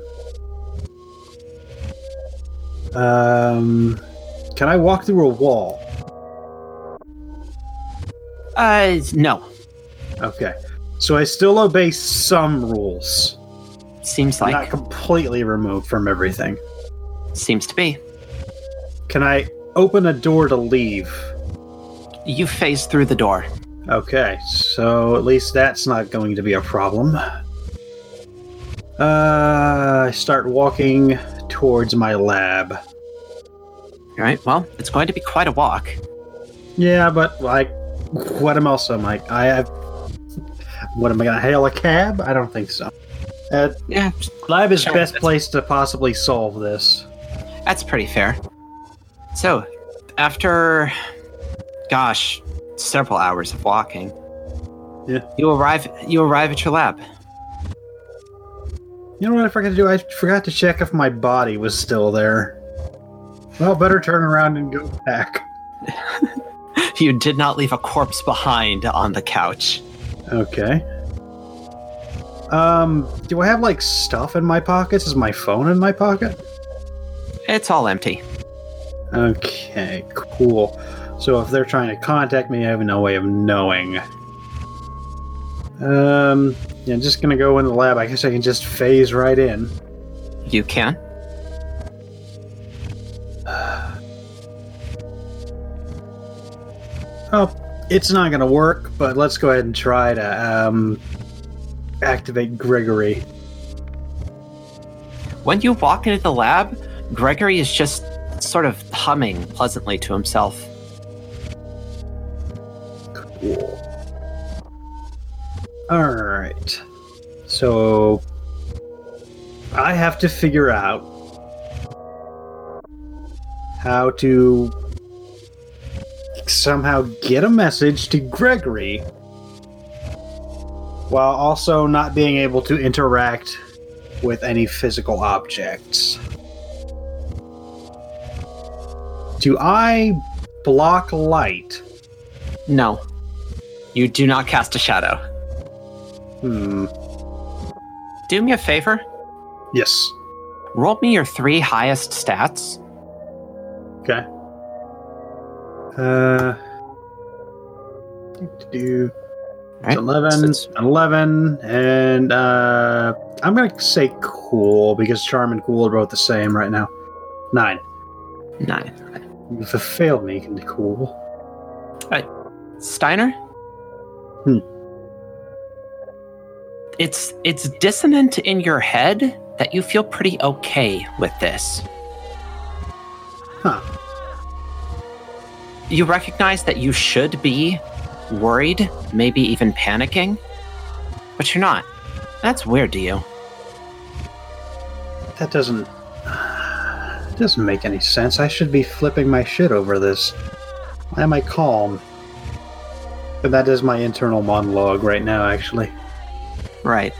Um, can I walk through a wall? Uh, no. Okay. So I still obey some rules. Seems I'm like. not completely removed from everything. Seems to be. Can I open a door to leave? You phase through the door. Okay, so at least that's not going to be a problem. Uh, I start walking towards my lab. All right. Well, it's going to be quite a walk. Yeah, but like, what am else am I? I have. What am I gonna hail a cab? I don't think so. Uh, Yeah, lab is Sure. best place to possibly solve this. that's pretty fair. So, after, gosh, several hours of walking, Yeah. you arrive. You arrive at your lab. You know what I forgot to do? I forgot to check if my body was still there. Well, better turn around and go back. You did not leave a corpse behind on the couch. Okay. Um, do I have like stuff in my pockets? Is my phone in my pocket? It's all empty. Okay, cool. So if they're trying to contact me, I have no way of knowing. Um, yeah, I'm just gonna go in the lab. I guess I can just phase right in. You can. Oh, it's not gonna work, but let's go ahead and try to um activate Gregory. When you walk into the lab, Gregory is just sort of humming pleasantly to himself. All right. So I have to figure out how to somehow get a message to Gregory while also not being able to interact with any physical objects. Do I block light? No. You do not cast a shadow. Hmm. Do me a favor. Yes. Roll me your three highest stats. Okay. Uh. Do Right? eleven, Since- an eleven, and uh, I'm gonna say cool because charm and cool are both the same right now. Nine. Nine. If it failed me, can cool. All right. Steiner? Hmm. It's it's dissonant in your head that you feel pretty okay with this. Huh. You recognize that you should be worried, maybe even panicking, but you're not. That's weird to you. That doesn't. Doesn't make any sense. I should be flipping my shit over this. Why am I calm? But that is my internal monologue right now, actually. Right.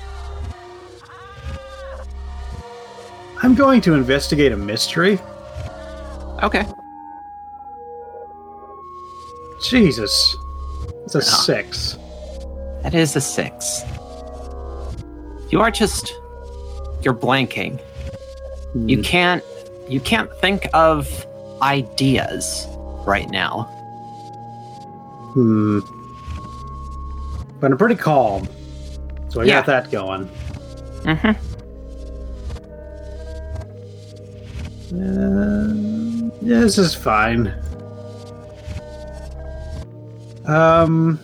I'm going to investigate a mystery. Okay. Jesus. It's a six. That is a six. You are just you're blanking. You Hmm. can't you can't think of ideas right now. Hmm. But I'm pretty calm. So I Yeah. got that going. Mm-hmm. Uh, yeah, this is fine. Um.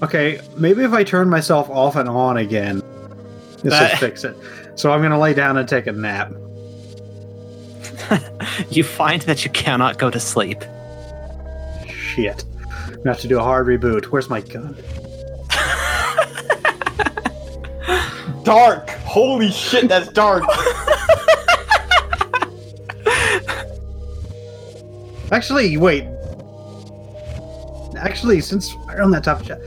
Okay, maybe if I turn myself off and on again, this will fix it. So I'm gonna lay down and take a nap. You find that you cannot go to sleep. Shit. I'm gonna have to do a hard reboot. Where's my gun? Dark. Holy shit, that's dark. Actually, wait. Actually, since we're on that topic, chat.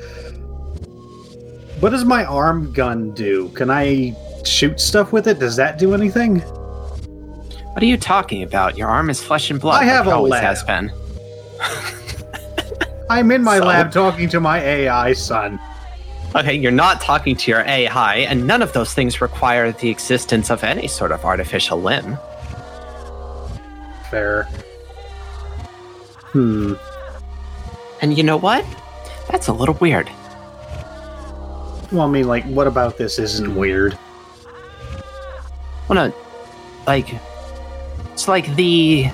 what does my arm gun do? Can I shoot stuff with it? Does that do anything? What are you talking about? Your arm is flesh and blood. I have like a always lab. has been. I'm in my So? lab talking to my AI son. Okay, you're not talking to your AI, and none of those things require the existence of any sort of artificial limb. Fair. Hmm. And you know what? That's a little weird. Well, I mean, like, what about this isn't weird? Well, no, like, it's like the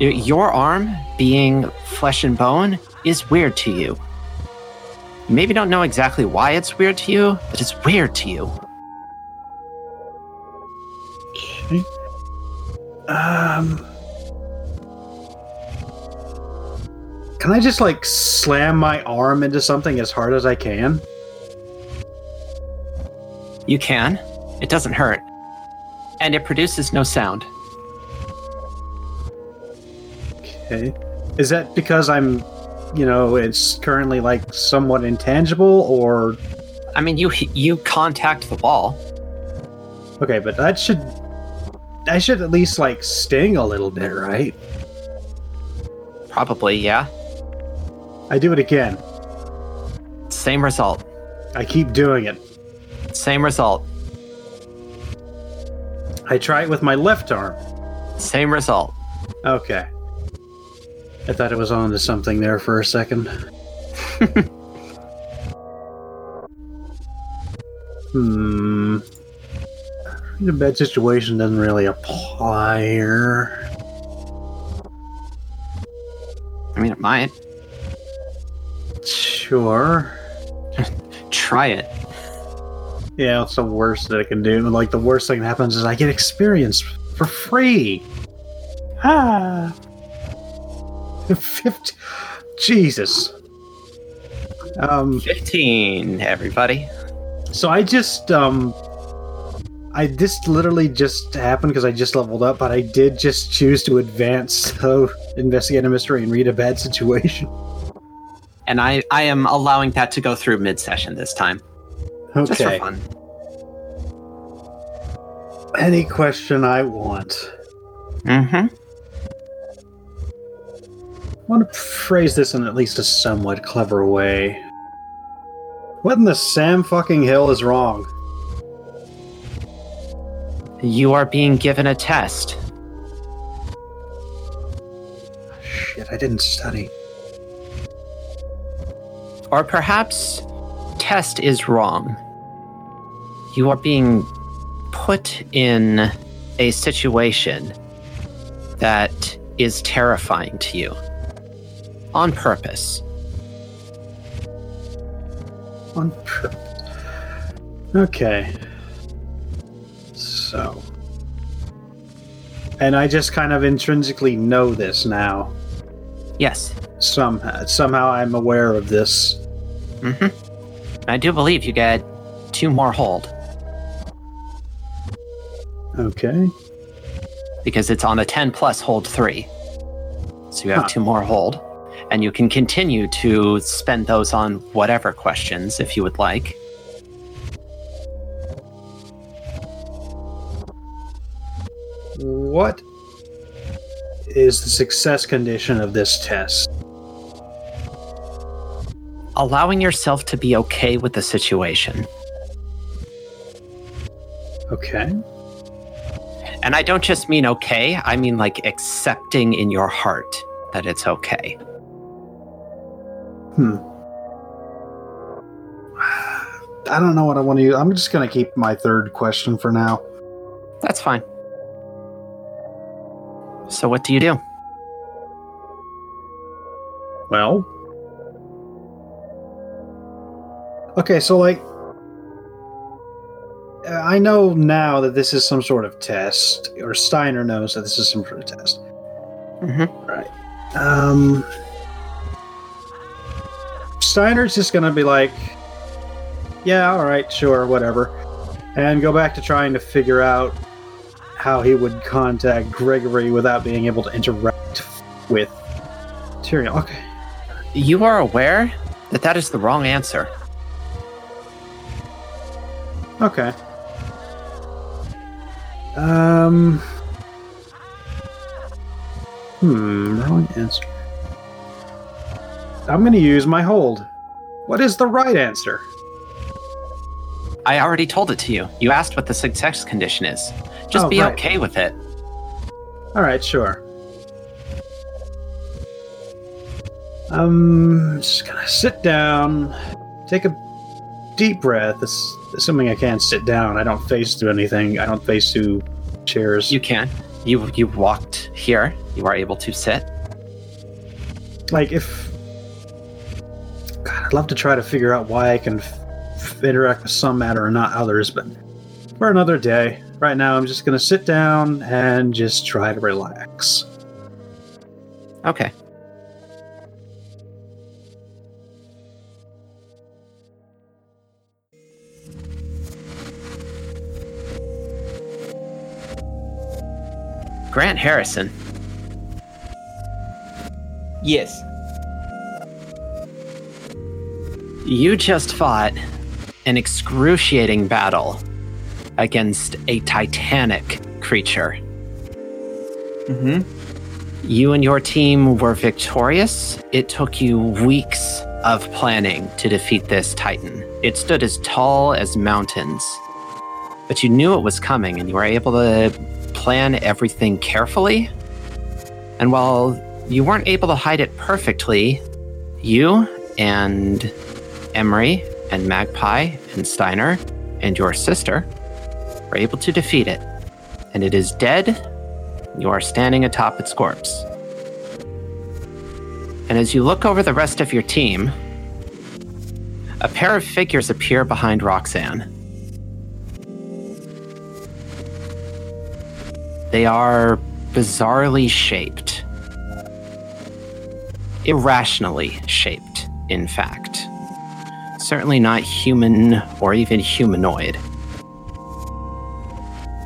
your arm being flesh and bone is weird to you. You maybe don't know exactly why it's weird to you, but it's weird to you. Um. Can I just, like, slam my arm into something as hard as I can? You can. It doesn't hurt. And it produces no sound. Okay. Is that because I'm, you know, it's currently like somewhat intangible, or I mean, you you contact the ball. okay? But that should, that should at least like sting a little bit, right? Probably, yeah. I do it again. Same result. I keep doing it. Same result. I try it with my left arm. Same result. Okay. I thought it was on to something there for a second. hmm. The bed situation doesn't really apply here. I mean, it might. Sure. Try it. Yeah, it's the worst that I can do. Like, the worst thing that happens is I get experience for free. Ah. 50. Jesus. Um, 15, everybody. so I just, um, I this literally just happened because I just leveled up, but I did just choose to advance, so investigate a mystery and read a bad situation. And I, I am allowing that to go through mid session this time. Just for fun. Any question I want. Mm-hmm. I want to phrase this in at least a somewhat clever way. What in the Sam fucking hill is wrong? You are being given a test. Shit, I didn't study. Or perhaps test is wrong. You are being put in a situation that is terrifying to you on purpose. On purpose. Okay. So. And I just kind of intrinsically know this now. Yes. Somehow, somehow I'm aware of this. hmm I do believe you get two more hold Okay. because it's on a 10 plus hold three. So you have Huh. two more hold. And you can continue to spend those on whatever questions if you would like. What is the success condition of this test? Allowing yourself to be okay with the situation. Okay. And I don't just mean okay, I mean like accepting in your heart that it's okay. Hmm. I don't know what I want to use. I'm just going to keep my third question for now. That's fine. So, what do you do? Well. Okay, so like. uh, I know now that this is some sort of test, or Steiner knows that this is some sort of test. Mm-hmm. Right. Um. Steiner's just gonna be like, yeah, all right, sure, whatever, and go back to trying to figure out how he would contact Gregory without being able to interact with Tyrion. Okay. You are aware that that is the wrong answer. Okay. Um. Hmm, wrong answer. I'm going to use my hold. What is the right answer? I already told it to you. You asked what the success condition is. Just Oh, be right. okay with it. All right, sure. Um, just gonna sit down, take a deep breath. Ass- Assuming I can't sit down, I don't face to anything. I don't face to chairs. You can. You you walked here. You are able to sit. like if God, I'd love to try to figure out why I can f- interact with some matter and not others, but for another day. Right now, I'm just going to sit down and just try to relax. Okay. Grant Harrison. Yes. You just fought an excruciating battle against a titanic creature. Mm-hmm. You and your team were victorious. It took you weeks of planning to defeat this titan. It stood as tall as mountains. But you knew it was coming and you were able to plan everything carefully. And while you weren't able to hide it perfectly, you and Emery and Magpie and Steiner and your sister were able to defeat it. And it is dead you are standing atop its corpse. And as you look over the rest of your team, a pair of figures appear behind Roxanne. They are bizarrely shaped. Irrationally shaped, in fact. Certainly not human or even humanoid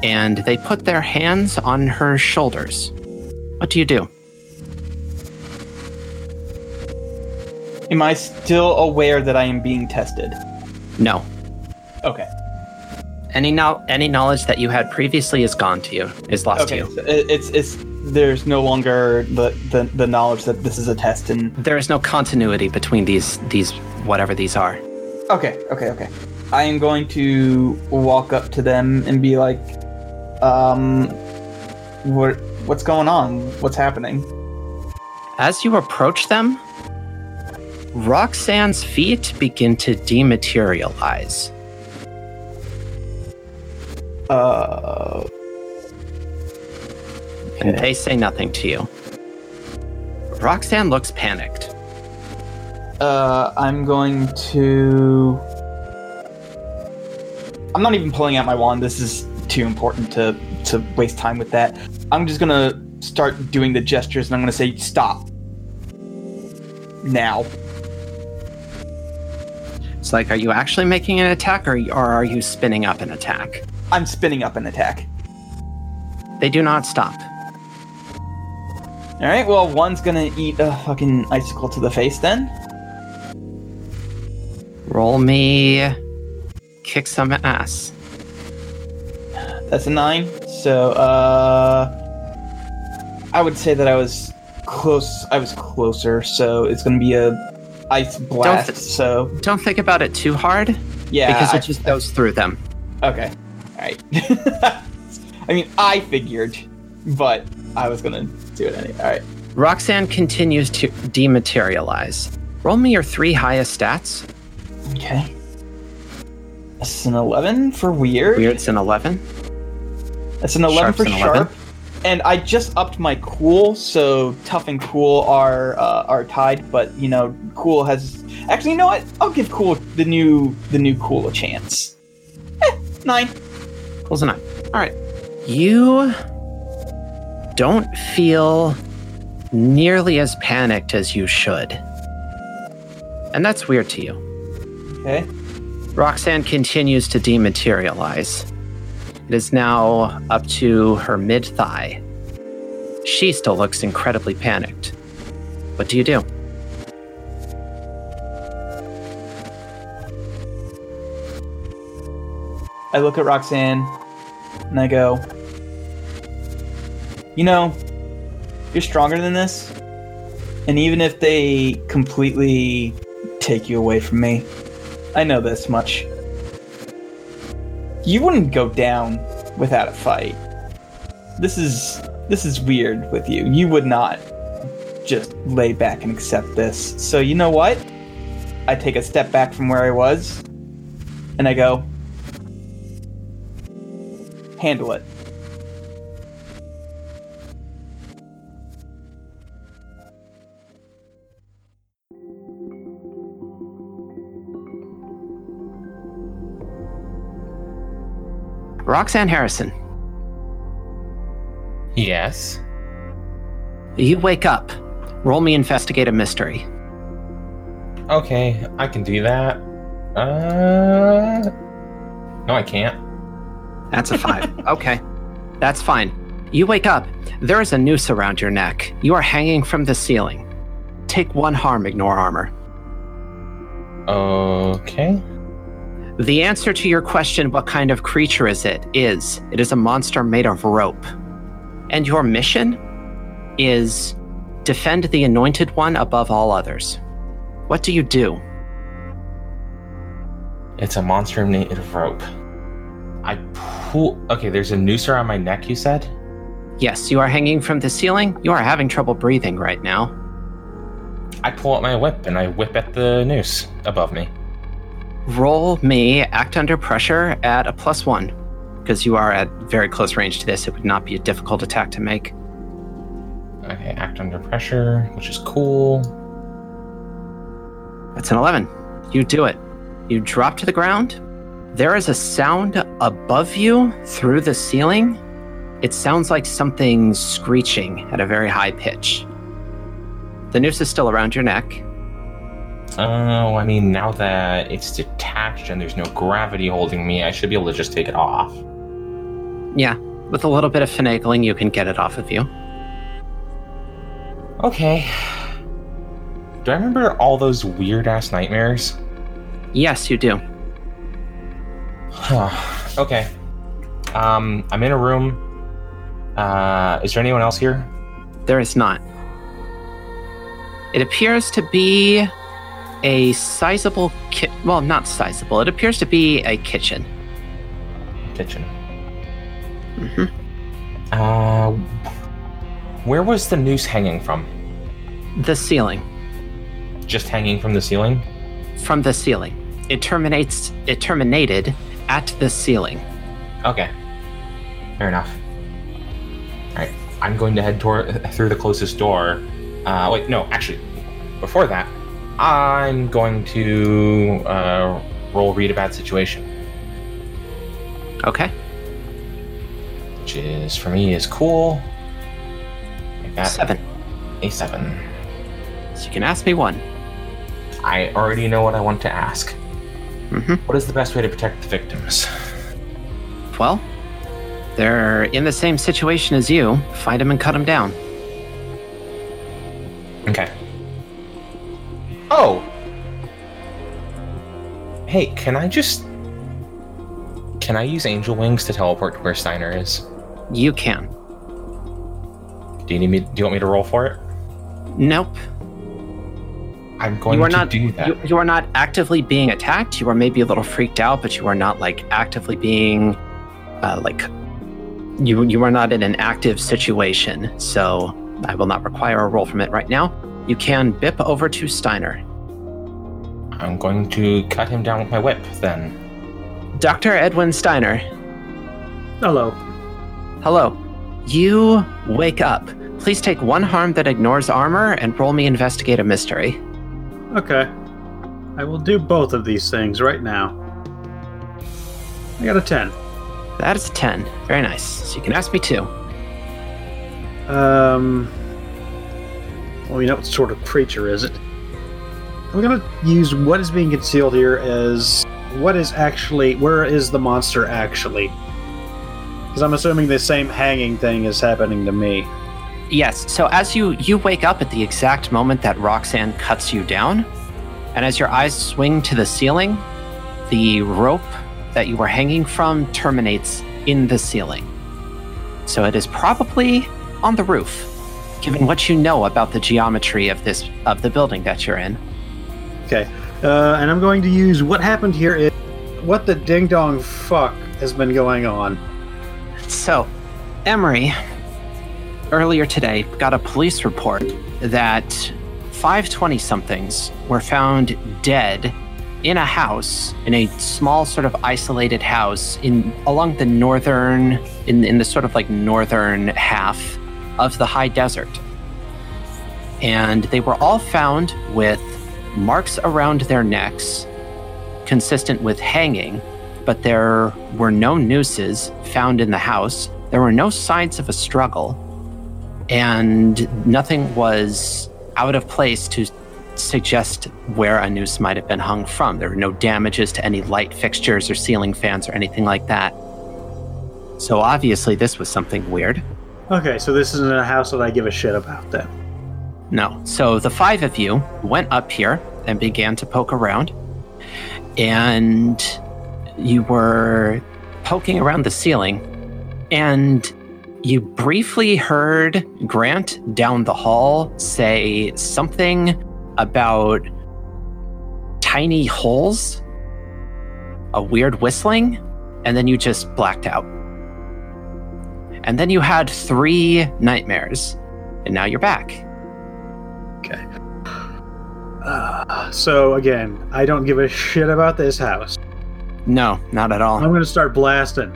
and they put their hands on her shoulders. What do you do? Am I still aware that I am being tested? No. Okay. Any no- any knowledge that you had previously is gone to you, is lost Okay. to you. so it's it's there's no longer the, the the knowledge that this is a test and There is no continuity between these these whatever these are. Okay, okay, okay. I am going to walk up to them and be like, um, what what's going on? What's happening? As you approach them, Roxanne's feet begin to dematerialize. Uh, and they say nothing to you. Roxanne looks panicked. Uh, I'm going to. I'm not even pulling out my wand. This is too important to to waste time with that. I'm just gonna start doing the gestures, and I'm gonna say stop. Now. It's like, are you actually making an attack or, or are you spinning up an attack? I'm spinning up an attack. They do not stop. All right. Well, one's gonna eat a fucking icicle to the face. Then. Roll me kick some ass. That's a nine. So, uh, I would say that I was close. I was closer. So it's gonna be a ice blast. th- so Don't think about it too hard yeah. because I- it just goes through them. okay. All right. I mean, I figured, but I was gonna do it anyway. All right. Roxanne continues to dematerialize. Roll me your three highest stats. Okay. That's an eleven for weird. Weird's an 11. That's an 11 Sharp's for an sharp. 11. And I just upped my cool, so tough and cool are uh, are tied. But you know, cool has actually. You know what? I'll give cool the new the new cool a chance. Eh, nine. Pulls a 9. All right. You don't feel nearly as panicked as you should. And that's weird to you. Okay. Roxanne continues to dematerialize. It is now up to her mid thigh. She still looks incredibly panicked. What do you do? I look at Roxanne and I go, You know, you're stronger than this. And even if they completely take you away from me, I know this much. You wouldn't go down without a fight. This is this is weird with you. You would not just lay back and accept this. So you know what? I take a step back from where I was and I go, handle it. Roxanne Harrison, Yes. you wake up. Roll me investigate a mystery. Okay, I can do that. Uh. No, I can't. That's a five. okay. That's fine. You wake up. There is a noose around your neck. You are hanging from the ceiling. Take one harm, ignore armor. Okay. The answer to your question, what kind of creature is it, is it is a monster made of rope. And your mission is defend the anointed one above all others. What do you do? It's a monster made of rope. I pull. Okay, there's a noose around my neck, you said? Yes, you are hanging from the ceiling. You are having trouble breathing right now. I pull out my whip and I whip at the noose above me. Roll me act under pressure at a plus one. Because you are at very close range to this, it would not be a difficult attack to make. Okay, act under pressure, which is cool. That's an 11. You do it. You drop to the ground. There is a sound above you through the ceiling. It sounds like something screeching at a very high pitch. The noose is still around your neck. Oh, I mean, now that it's detached and there's no gravity holding me, I should be able to just take it off. Yeah, with a little bit of finagling, you can get it off of you. Okay. Do I remember all those weird ass nightmares? Yes, you do. okay. Um, I'm in a room. Uh, is there anyone else here? There is not. It appears to be a sizable ki- well, not sizable. It appears to be a kitchen. Kitchen. hmm Uh, where was the noose hanging from? The ceiling. Just hanging from the ceiling? From the ceiling. It terminates it terminated at the ceiling. Okay. Fair enough. Alright. I'm going to head toward through the closest door. Uh, wait, no, actually, before that, I'm going to uh, roll read a bad situation, Okay. which is for me is cool. Seven. A seven. So you can ask me one. I already know what I want to ask. hmm What is the best way to protect the victims? Well, they're in the same situation as you. Find them and cut them down. Okay. Oh. Hey, can I just can I use angel wings to teleport to where Steiner is? You can. Do you need me? Do you want me to roll for it? Nope. I'm going you are to not. do that. You, you are not actively being attacked. You are maybe a little freaked out, but you are not like actively being, uh, like, you you are not in an active situation. So I will not require a roll from it right now. You can bip over to Steiner. I'm going to cut him down with my whip. Then Dr. Edwin Steiner, Hello. hello. You wake up. Please take one harm that ignores armor and roll me investigate a mystery. Okay. I will do both of these things right now. I got a 10. That is a 10. Very nice. So you can ask me too. Um. Well, you know what sort of creature is it? I'm gonna use what is being concealed here as what is actually. Where is the monster actually? Because I'm assuming the same hanging thing is happening to me. Yes. So as you you wake up at the exact moment that Roxanne cuts you down, and as your eyes swing to the ceiling, the rope that you were hanging from terminates in the ceiling. So it is probably on the roof, given what you know about the geometry of this of the building that you're in. Okay. Uh, and I'm going to use what happened here is what the ding dong fuck has been going on. So, Emery, earlier today, got a police report that 520 somethings were found dead in a house, in a small sort of isolated house in along the northern, in, in the sort of like northern half of the high desert. And they were all found with marks around their necks, consistent with hanging, but there were no nooses found in the house. There were no signs of a struggle, and nothing was out of place to suggest where a noose might have been hung from. There were no damages to any light fixtures or ceiling fans or anything like that. So obviously, this was something weird. Okay, so this isn't a house that I give a shit about then. No. So the five of you went up here and began to poke around. And you were poking around the ceiling. And you briefly heard Grant down the hall say something about tiny holes, a weird whistling, and then you just blacked out. And then you had three nightmares, and now you're back. Okay. Uh, so again, I don't give a shit about this house. No, not at all. I'm gonna start blasting.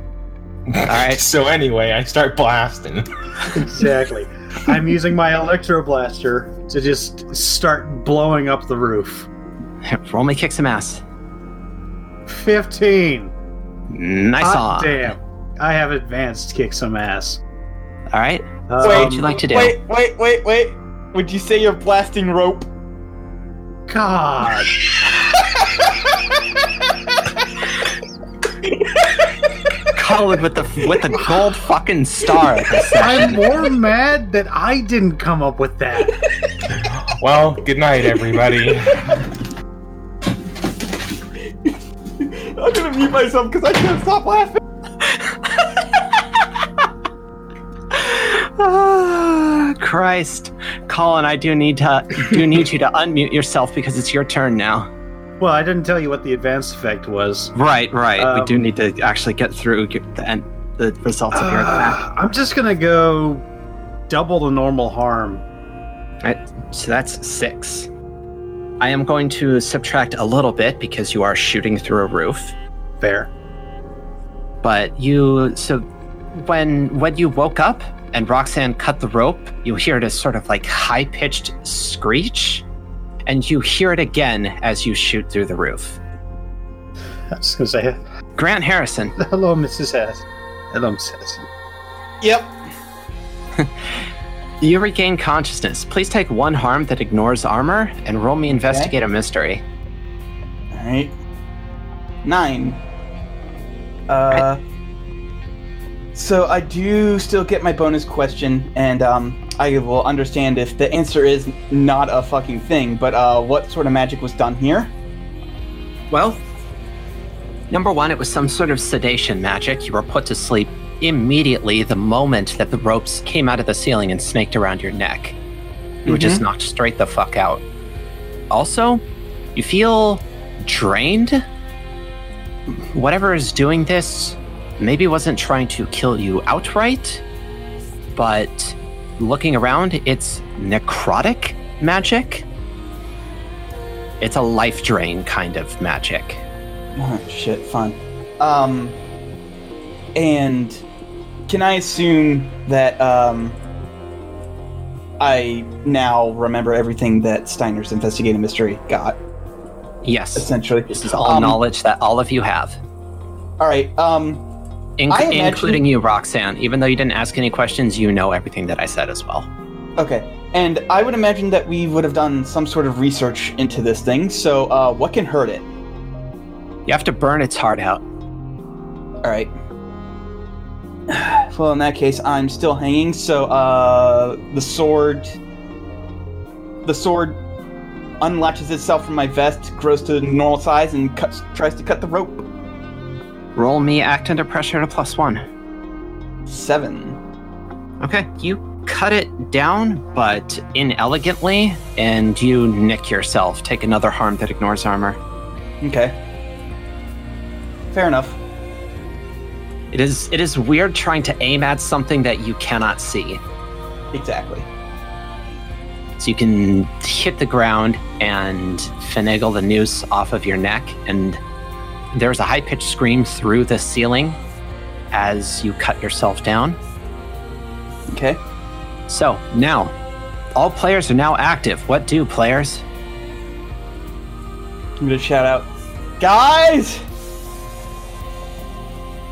All right. so anyway, I start blasting. Exactly. I'm using my electro blaster to just start blowing up the roof. Roll me kick some ass. Fifteen. Nice Hot on. damn. I have advanced kick some ass. All right. Um, what would you like to do? Wait, wait, wait, wait. Would you say you're blasting rope? God. Colin with the with the gold fucking star. I'm more mad that I didn't come up with that. well, good night, everybody. I'm gonna mute myself because I can't stop laughing. Christ, Colin, I do need to do need you to unmute yourself because it's your turn now. Well, I didn't tell you what the advanced effect was. Right, right. we do Um, need to actually get through the end, the results of your attack. Uh, I'm just gonna go double the normal harm. Right, so that's six. I am going to subtract a little bit because you are shooting through a roof. Fair. But you, so when when you woke up and Roxanne cut the rope, you hear this sort of like high pitched screech, and you hear it again as you shoot through the roof. I was gonna say Grant Harrison, hello, Mrs. Hess. Hello, Mrs. Hess. Yep. you regain consciousness. Please take one harm that ignores armor and roll me investigate a mystery. All right. Nine. Uh. So I do still get my bonus question, and um, I will understand if the answer is not a fucking thing. But uh, what sort of magic was done here? Well, number one, it was some sort of sedation magic. You were put to sleep immediately the moment that the ropes came out of the ceiling and snaked around your neck. You were just knocked straight the fuck out. Also, you feel drained. Whatever is doing this maybe wasn't trying to kill you outright, but looking around, it's necrotic magic. It's a life drain kind of magic. Oh, shit, fine. Um, and can I assume that um, I now remember everything that Steiner's investigating mystery got? Yes. Essentially, This is all Um, knowledge that all of you have, All right. Um, inc- I imagine- including you, Roxanne. Even though you didn't ask any questions, you know everything that I said as well. okay. And I would imagine that we would have done some sort of research into this thing. So, uh, what can hurt it? You have to burn its heart out. All right. Well, in that case, I'm still hanging. So, uh, the sword, the sword unlatches itself from my vest, grows to normal size, and cuts, tries to cut the rope. Roll me act under pressure to plus one. Seven. Okay, you cut it down, but inelegantly, and you nick yourself. Take another harm that ignores armor. Okay. Fair enough. It is it is weird trying to aim at something that you cannot see. Exactly. So you can hit the ground and finagle the noose off of your neck, and there's a high pitched scream through the ceiling as you cut yourself down. Okay. So now, all players are now active. What do players? I'm gonna shout out, guys!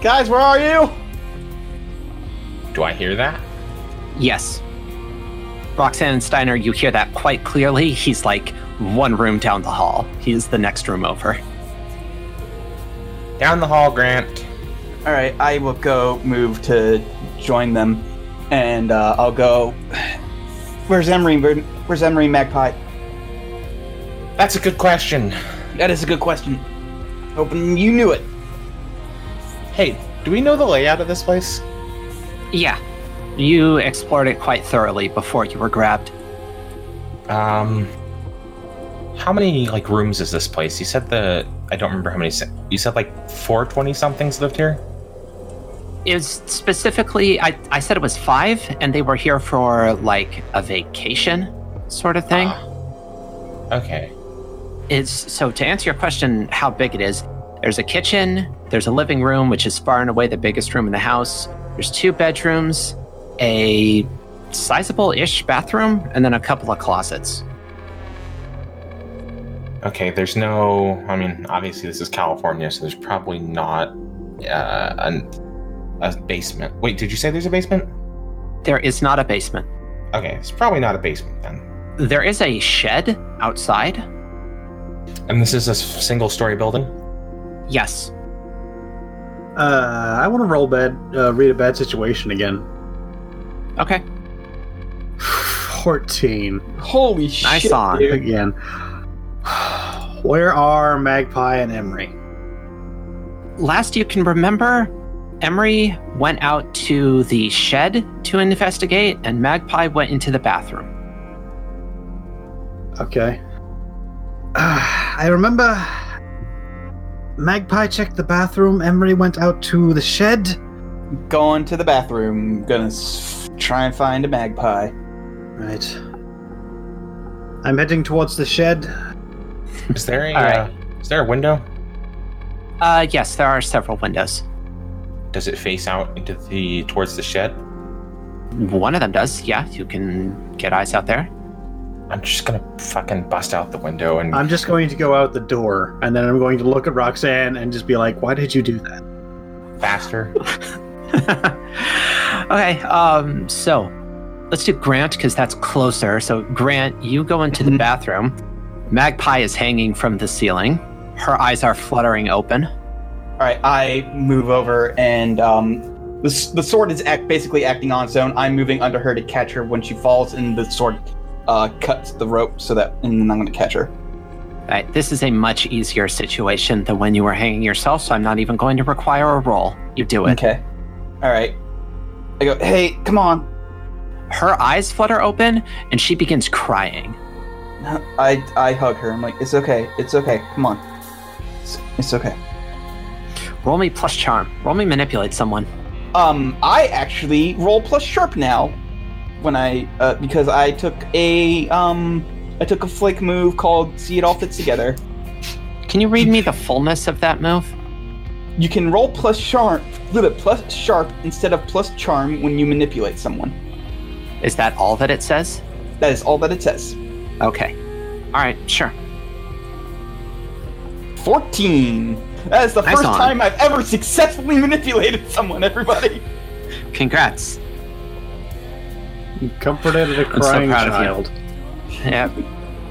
Guys, where are you? Do I hear that? Yes. Roxanne and Steiner, you hear that quite clearly. He's like one room down the hall. He's the next room over. Down the hall, Grant. All right, I will go move to join them. and uh, I'll go. Where's Emery? Where's Emery Magpie? That's a good question. That is a good question. Hoping you knew it. Hey, do we know the layout of this place? Yeah. You explored it quite thoroughly before you were grabbed. Um, how many like rooms is this place? You said the I don't remember how many. You said like four twenty somethings lived here. Is specifically, I, I said it was five, and they were here for like a vacation sort of thing. Ah. Okay. is so to answer your question how big it is there's a kitchen there's a living room which is far and away the biggest room in the house there's two bedrooms a sizable-ish bathroom and then a couple of closets Okay. There's no. I mean, obviously this is California, so there's probably not uh, an, a basement. Wait, did you say there's a basement? there is not a basement Okay, it's probably not a basement then. there is a shed outside And this is a single-story building. yes Uh, I want to roll bad, uh, read a bad situation again. okay 14. Holy Nice shit! on. dude. Again. Where are Magpie and Emery? last you can remember emery went out to the shed to investigate and magpie went into the bathroom Okay. I remember Magpie checked the bathroom, Emery went out to the shed. Going to the bathroom. Gonna s- try and find a magpie. Right. I'm heading towards the shed. Is there a All right. uh, is there a window? uh yes there are several windows Does it face out into the towards the shed? One of them does, yeah. You can get eyes out there. I'm just gonna fucking bust out the window and I'm just going to go out the door, and then I'm going to look at Roxanne and just be like, why did you do that? faster. okay, um, so let's do Grant because that's closer. So, Grant, you go into the Mhm. bathroom. Magpie is hanging from the ceiling. Her eyes are fluttering open. All right, I move over, and um, the the sword is act basically acting on its own. I'm moving under her to catch her when she falls, and the sword uh, cuts the rope so that, and then I'm going to catch her. All right, this is a much easier situation than when you were hanging yourself, so I'm not even going to require a roll. You do it. Okay. All right. I go, hey, come on. Her eyes flutter open, and she begins crying. I I hug her. I'm like, it's okay, it's okay. Come on. It's, it's okay. Roll me plus charm. Roll me manipulate someone. Um, I actually roll plus sharp now when I uh, because I took a um I took a Flake move called See It All Fits Together. Can you read me the fullness of that move? You can roll plus sharp, little plus sharp instead of plus charm when you manipulate someone. Is that all that it says? That is all that it says. Okay. All right, sure. Fourteen. That is the Nice first on. time I've ever successfully manipulated someone. Everybody. Congrats. You comforted a crying proud of you. child. Yeah.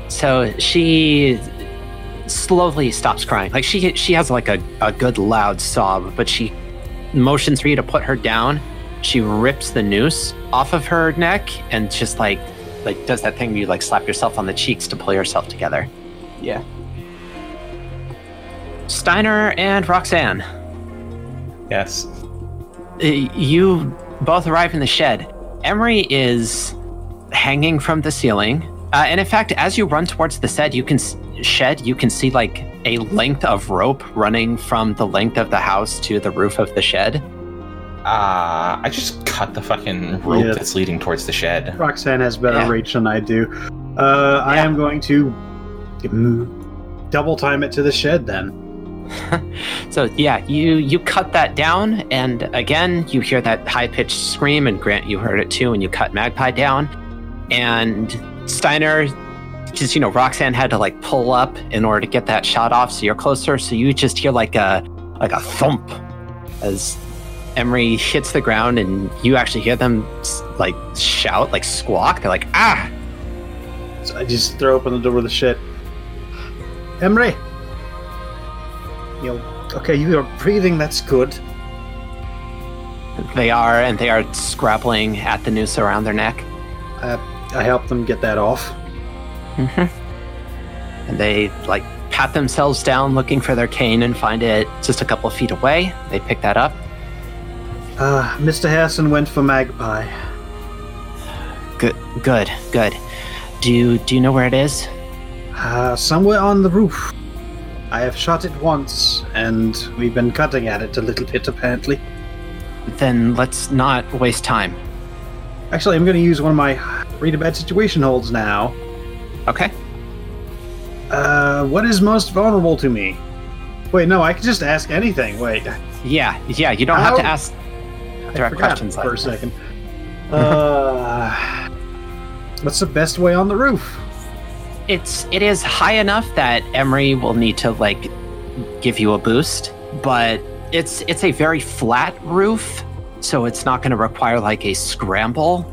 So she slowly stops crying. Like she she has like a, a good loud sob, but she motions for you to put her down. She rips the noose off of her neck and just like like does that thing where you like slap yourself on the cheeks to pull yourself together. Yeah. Steiner and Roxanne, Yes. uh, you both arrive in the shed. Emery is hanging from the ceiling, uh, and in fact, as you run towards the shed, you can s- shed. You can see like a length of rope running from the length of the house to the roof of the shed. Uh, I just cut the fucking rope Yeah. that's leading towards the shed. Roxanne has better Yeah. reach than I do. Uh, I am going to double time it to the shed then. So yeah, you you cut that down, and again you hear that high pitched scream. And Grant, you heard it too, and you cut Magpie down. And Steiner, just you know, Roxanne had to like pull up in order to get that shot off, so you're closer. So you just hear like a like a thump as Emery hits the ground, and you actually hear them like shout, like squawk. They're like ah. So I just throw open the door of the shed. Emery! You know, okay, you are breathing, that's good. They are, and they are scrabbling at the noose around their neck. Uh, I help them get that off. hmm And they like pat themselves down looking for their cane and find it just a couple of feet away. They pick that up. Uh, Mr. Harrison went for Magpie. Good, good, good. Do you do you know where it is? Uh, somewhere on the roof. I have shot it once, and we've been cutting at it a little bit, apparently. Then let's not waste time. Actually, I'm going to use one of my read a bad situation holds now. Okay. Uh, what is most vulnerable to me? Wait, no, I can just ask anything. Wait, Yeah, yeah. You don't have to ask direct questions for like a second. Uh, what's the best way on the roof? It's it is high enough that Emery will need to like give you a boost, but it's it's a very flat roof, so it's not going to require like a scramble.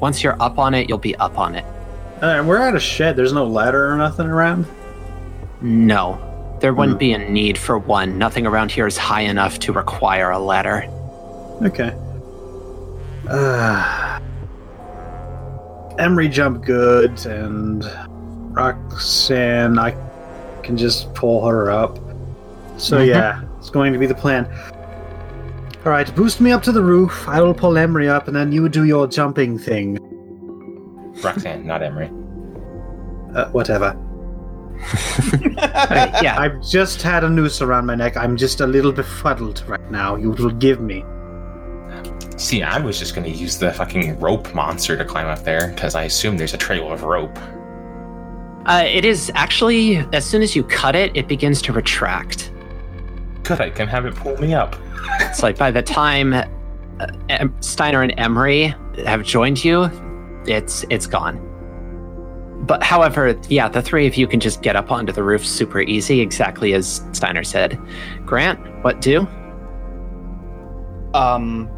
Once you're up on it, you'll be up on it. Uh, we're at a shed. There's no ladder or nothing around. No, there wouldn't Hmm. be a need for one. Nothing around here is high enough to require a ladder. Okay. Uh, Emery jump good, and Roxanne, I can just pull her up. So Mhm. yeah, it's going to be the plan. All right, boost me up to the roof. I will pull Emery up, and then you do your jumping thing. Roxanne, not Emery. Uh, whatever. Okay, yeah, I've just had a noose around my neck. I'm just a little befuddled right now. You will give me. See, I was just gonna use the fucking rope monster to climb up there because I assume there's a trail of rope. uh, it is actually as soon as you cut it, it begins to retract. Good, I can have it pull me up. It's like by the time uh, Em- Steiner and Emery have joined you, it's it's gone. But however, yeah, the three of you can just get up onto the roof super easy, exactly as Steiner said. Grant, what do? Um,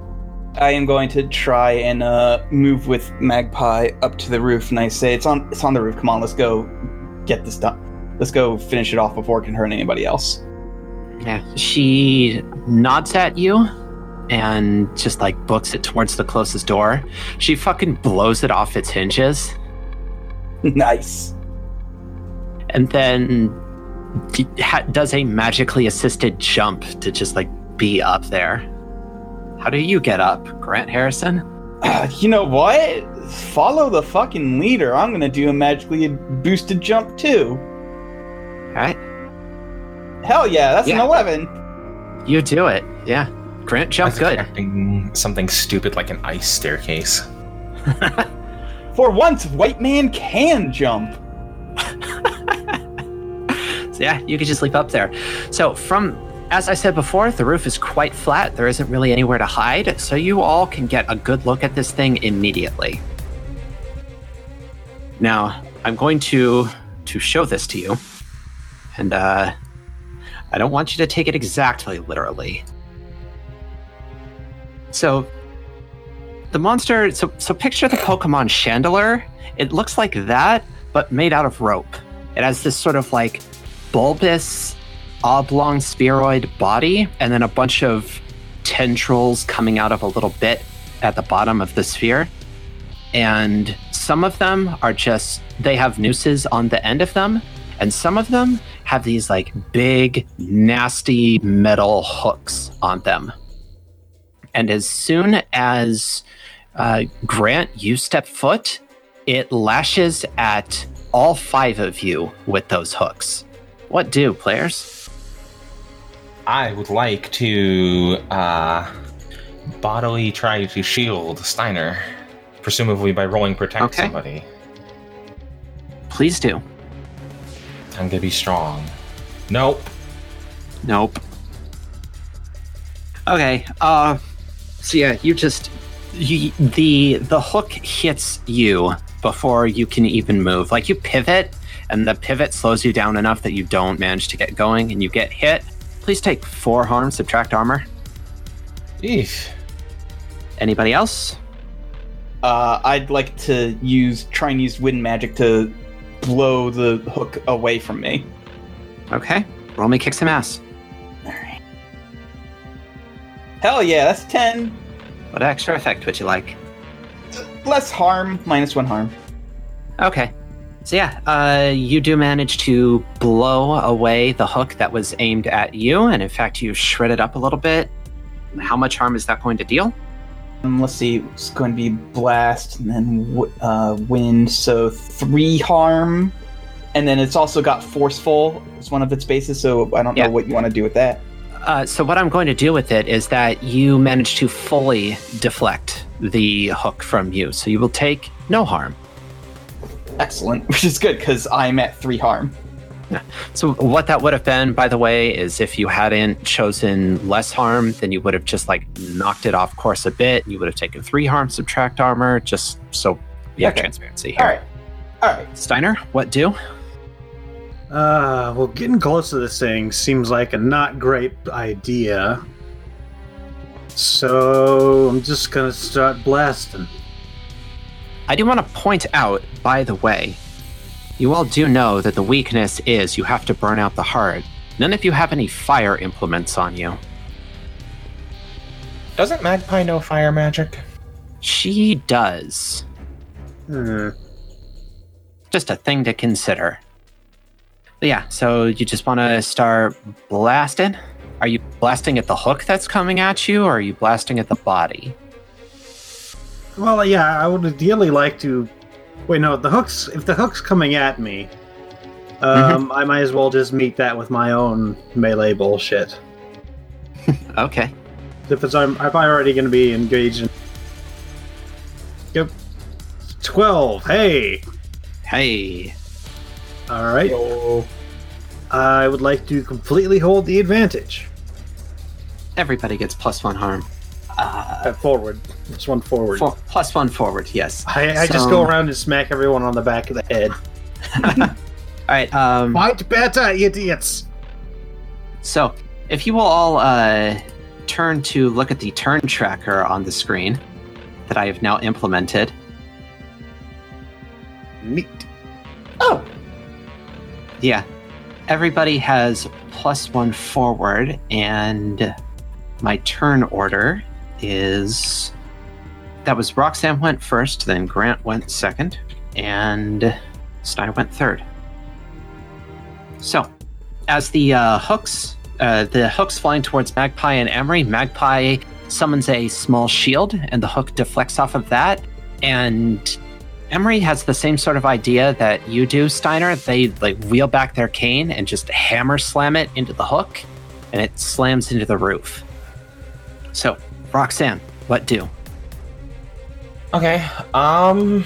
I am going to try and uh, move with Magpie up to the roof, and I say, "It's on, it's on the roof. Come on, let's go get this done. Let's go finish it off before it can hurt anybody else." Yeah, she nods at you and just like books it towards the closest door. She fucking blows it off its hinges nice. and then d- ha- does a magically assisted jump to just like be up there. How do you get up, Grant Harrison? Uh, you know what? Follow the fucking leader. I'm gonna do a magically boosted jump too. All right, Hell yeah, that's Yeah. an eleven. you do it. Yeah, Grant I jumped was good. Something stupid like an ice staircase. For once, white man can jump. So yeah, you could just leap up there. So from as I said before, the roof is quite flat. There isn't really anywhere to hide, so you all can get a good look at this thing immediately. Now, I'm going to to show this to you. And uh I don't want you to take it exactly literally. So the monster so so picture the Pokemon Chandelure. It looks like that, but made out of rope. It has this sort of like bulbous, oblong spheroid body, and then a bunch of tendrils coming out of a little bit at the bottom of the sphere. And some of them are just, they have nooses on the end of them. And some of them have these like big, nasty metal hooks on them. And as soon as uh, Grant, you step foot, it lashes at all five of you with those hooks. What do, players? I would like to uh, bodily try to shield Steiner, presumably by rolling protect Okay. somebody. Please do. I'm gonna be strong. Nope. Nope. Okay. Uh. So yeah, you just you, the the hook hits you before you can even move. Like you pivot, and the pivot slows you down enough that you don't manage to get going, and you get hit. Please take four harm, subtract armor. Eef. Anybody else? Uh, I'd like to use try and use wind magic to blow the hook away from me. Okay. Roll me kick some ass. Hell yeah, that's 10. What extra effect would you like? Less harm, minus one harm. Okay. So yeah, uh, you do manage to blow away the hook that was aimed at you, and in fact, you shred it up a little bit. How much harm is that going to deal? Um, let's see, it's going to be blast and then w- uh, wind, so three harm. And then it's also got forceful as one of its bases, so I don't Yeah. know what you want to do with that. Uh, so what I'm going to do with it is that you manage to fully deflect the hook from you, so you will take no harm. Excellent, which is good because I'm at three harm. So what that would have been, by the way, is if you hadn't chosen less harm, then you would have just like knocked it off course a bit. You would have taken three harm, subtract armor, just so we have Okay. transparency here. All right, all right. Steiner, what do? Uh, well, getting close to this thing seems like a not great idea. So I'm just gonna start blasting. I do want to point out, by the way, you all do know that the weakness is you have to burn out the heart. None of you have any fire implements on you. Doesn't Magpie know fire magic? She does. Hmm. Just a thing to consider. But yeah, so you just want to start blasting? Are you blasting at the hook that's coming at you, or are you blasting at the body? Well, yeah, I would ideally like to. Wait, no, the hooks. If the hook's coming at me, um, I might as well just meet that with my own melee bullshit. Okay. If it's I'm, if I'm already going to be engaged in. Yep. Twelve. Hey. Hey. All right. Yo. I would like to completely hold the advantage. Everybody gets plus one harm. Uh, forward. Just one forward. For, plus one forward, yes. I, I just go around and smack everyone on the back of the head. All right. Um, Fight better, idiots! So, if you will all uh, turn to look at the turn tracker on the screen that I have now implemented, Neat. Oh, yeah, everybody has plus one forward, and my turn order is that was Roxanne went first, then Grant went second, and Steiner went third. So, as the uh, hooks, uh, the hooks flying towards Magpie and Emery, Magpie summons a small shield, and the hook deflects off of that. And Emery has the same sort of idea that you do, Steiner. They like wheel back their cane and just hammer slam it into the hook, and it slams into the roof. So, Roxanne, what do? Okay. Um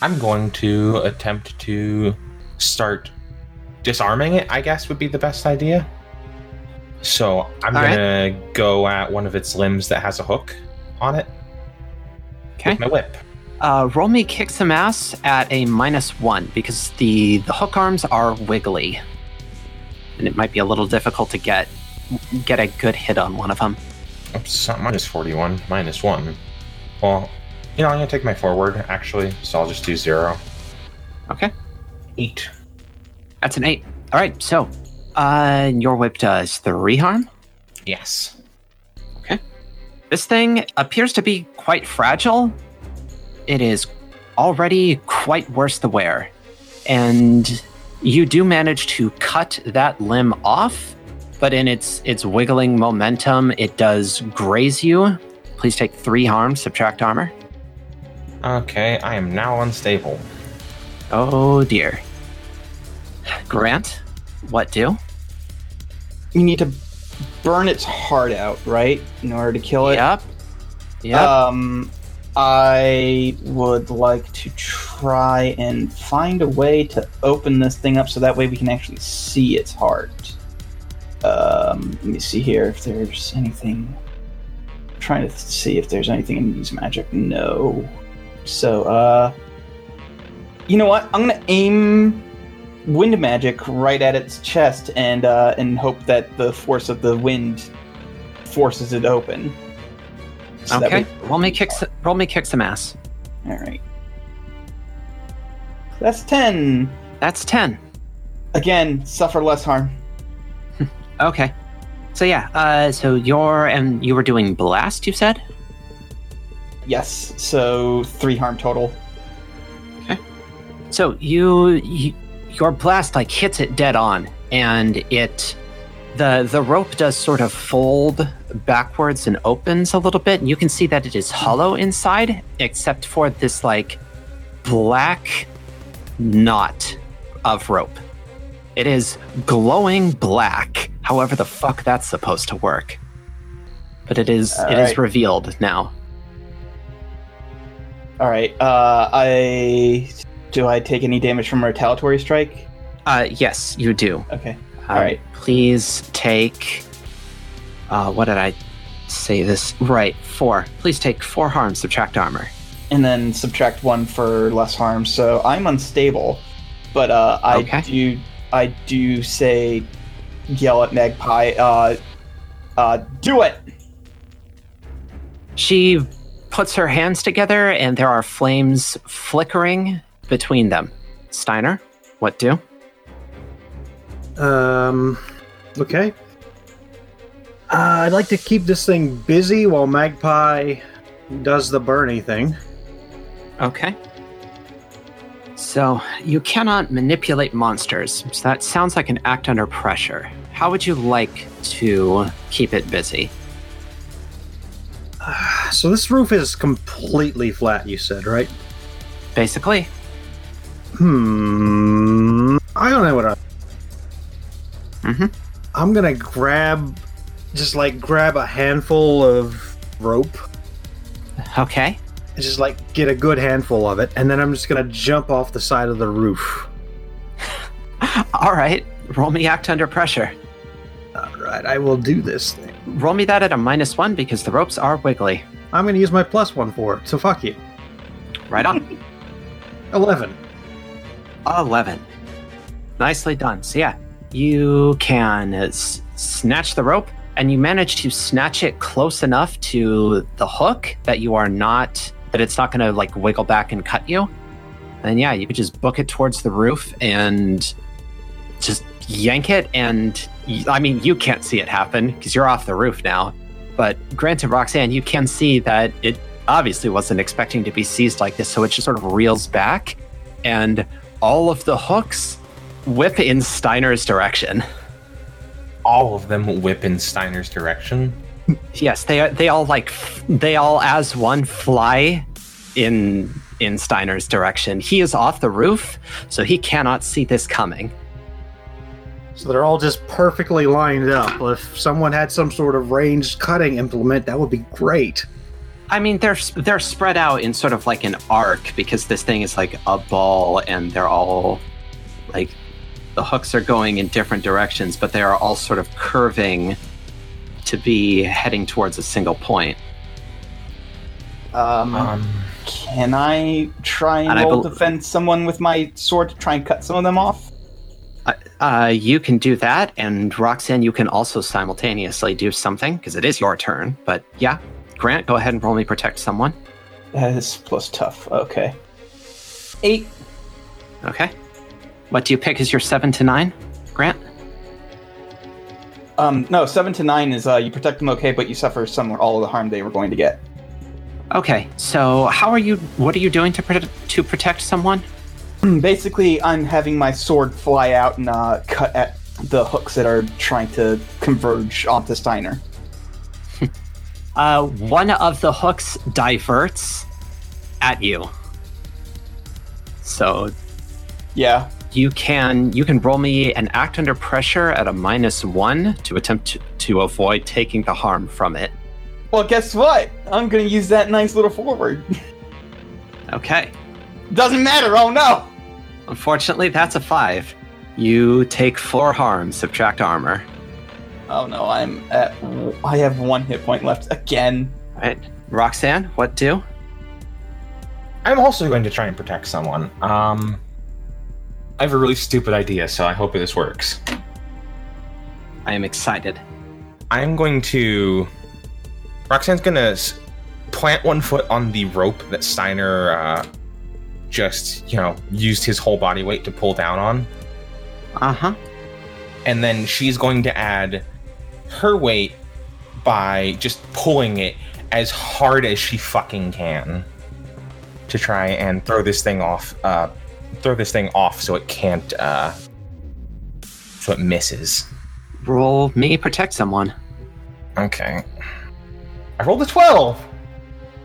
I'm going to attempt to start disarming it, I guess would be the best idea. So I'm All right. gonna go at one of its limbs that has a hook on it Okay. my whip. Uh, roll me kick some ass at a minus one because the the hook arms are wiggly, and it might be a little difficult to get get a good hit on one of them. Oops, not minus 41, minus 1. Well, you know, I'm gonna take my forward, actually, so I'll just do 0. Okay, 8. that's an eight. All right, so uh, your whip does three harm. Yes. Okay. This thing appears to be quite fragile. It is already quite worse the wear. And you do manage to cut that limb off, but in its its wiggling momentum, it does graze you. Please take three harm, subtract armor. Okay, I am now unstable. Oh dear. Grant, what do? you need to burn its heart out, right, in order to kill it. Yep. Yep. Um, I would like to try and find a way to open this thing up so that way we can actually see its heart. Um, let me see here if there's anything. I'm trying to see if there's anything in these magic. No. So, uh, you know what? I'm gonna aim wind magic right at its chest and uh, and hope that the force of the wind forces it open. So okay. we- Roll me kick. Roll me kick some ass. all right. That's 10. That's ten. Again, suffer less harm. Okay. So yeah, uh, so you're and you were doing blast. You said. Yes, so three harm total. Okay. So you, you your blast like hits it dead on, and it the the rope does sort of fold backwards and opens a little bit, and you can see that it is hollow inside, except for this like black knot of rope. It is glowing black, however the fuck that's supposed to work. But it is it is Alright. revealed now. All right. Uh, I do I take any damage from a retaliatory strike? Uh yes, you do. Okay. Um, Alright. Please take. Uh, what did I say this? Right, four. Please take four harm, subtract armor. And then subtract one for less harm. So I'm unstable, but uh, I Okay. do I do say yell at Magpie. Uh, uh, do it. She puts her hands together, and there are flames flickering between them. Steiner, what do? Um, okay. Uh, I'd like to keep this thing busy while Magpie does the Bernie thing. Okay. So, you cannot manipulate monsters. So, that sounds like an act under pressure. How would you like to keep it busy? So this roof is completely flat, you said, right? Basically, Hmm. I don't know what I. Mhm. I'm gonna grab, just like grab a handful of rope, okay. And just like get a good handful of it, and then I'm just gonna jump off the side of the roof. All right, roll me act under pressure. All right, I will do this thing. Roll me that at a minus one because the ropes are wiggly. I'm gonna use my plus one for it. So fuck you. Right on. Eleven. 11. Nicely done. So, yeah, you can s- snatch the rope and you manage to snatch it close enough to the hook that you are not, that it's not going to like wiggle back and cut you. And yeah, you could just book it towards the roof and just yank it. And I mean, you can't see it happen because you're off the roof now. But granted, Roxanne, you can see that it obviously wasn't expecting to be seized like this. So it just sort of reels back and all of the hooks whip in Steiner's direction. All of them whip in Steiner's direction. Yes, they they all like they all as one fly in in Steiner's direction. He is off the roof, so he cannot see this coming. So they're all just perfectly lined up. If someone had some sort of ranged cutting implement, that would be great. I mean, they're they're spread out in sort of like an arc because this thing is like a ball, and they're all like the hooks are going in different directions, but they are all sort of curving to be heading towards a single point. Um, Um, can I try and, and roll bel- defend someone with my sword to try and cut some of them off? Uh, you can do that, and Roxanne, you can also simultaneously do something because it is your turn. But yeah, Grant, go ahead and roll me protect someone. That is plus tough. Okay. Eight. Okay. What do you pick as your seven to nine, Grant? Um, no, seven to nine is uh, you protect them okay, but you suffer some all of the harm they were going to get. Okay. So how are you? What are you doing to prote- to protect someone? Basically, I'm having my sword fly out and uh, cut at the hooks that are trying to converge onto Steiner. Uh, one of the hooks diverts at you. So Yeah. You can you can roll me an act under pressure at a minus one to attempt to, to avoid taking the harm from it. Well, guess what? I'm gonna use that nice little forward. Okay. Doesn't matter. Oh no. Unfortunately, that's a five. You take four harm, subtract armor. Oh no, I'm at. I have one hit point left again. Right. Roxanne, what do? I'm also going to try and protect someone. Um, I have a really stupid idea, so I hope this works. I am excited. I'm going to. Roxanne's gonna plant one foot on the rope that Steiner uh, just, you know, used his whole body weight to pull down on, Uh huh. and then she's going to add her weight by just pulling it as hard as she fucking can to try and throw this thing off. Uh, throw this thing off so it can't. Uh, so it misses. Roll me protect someone. Okay. I rolled a twelve.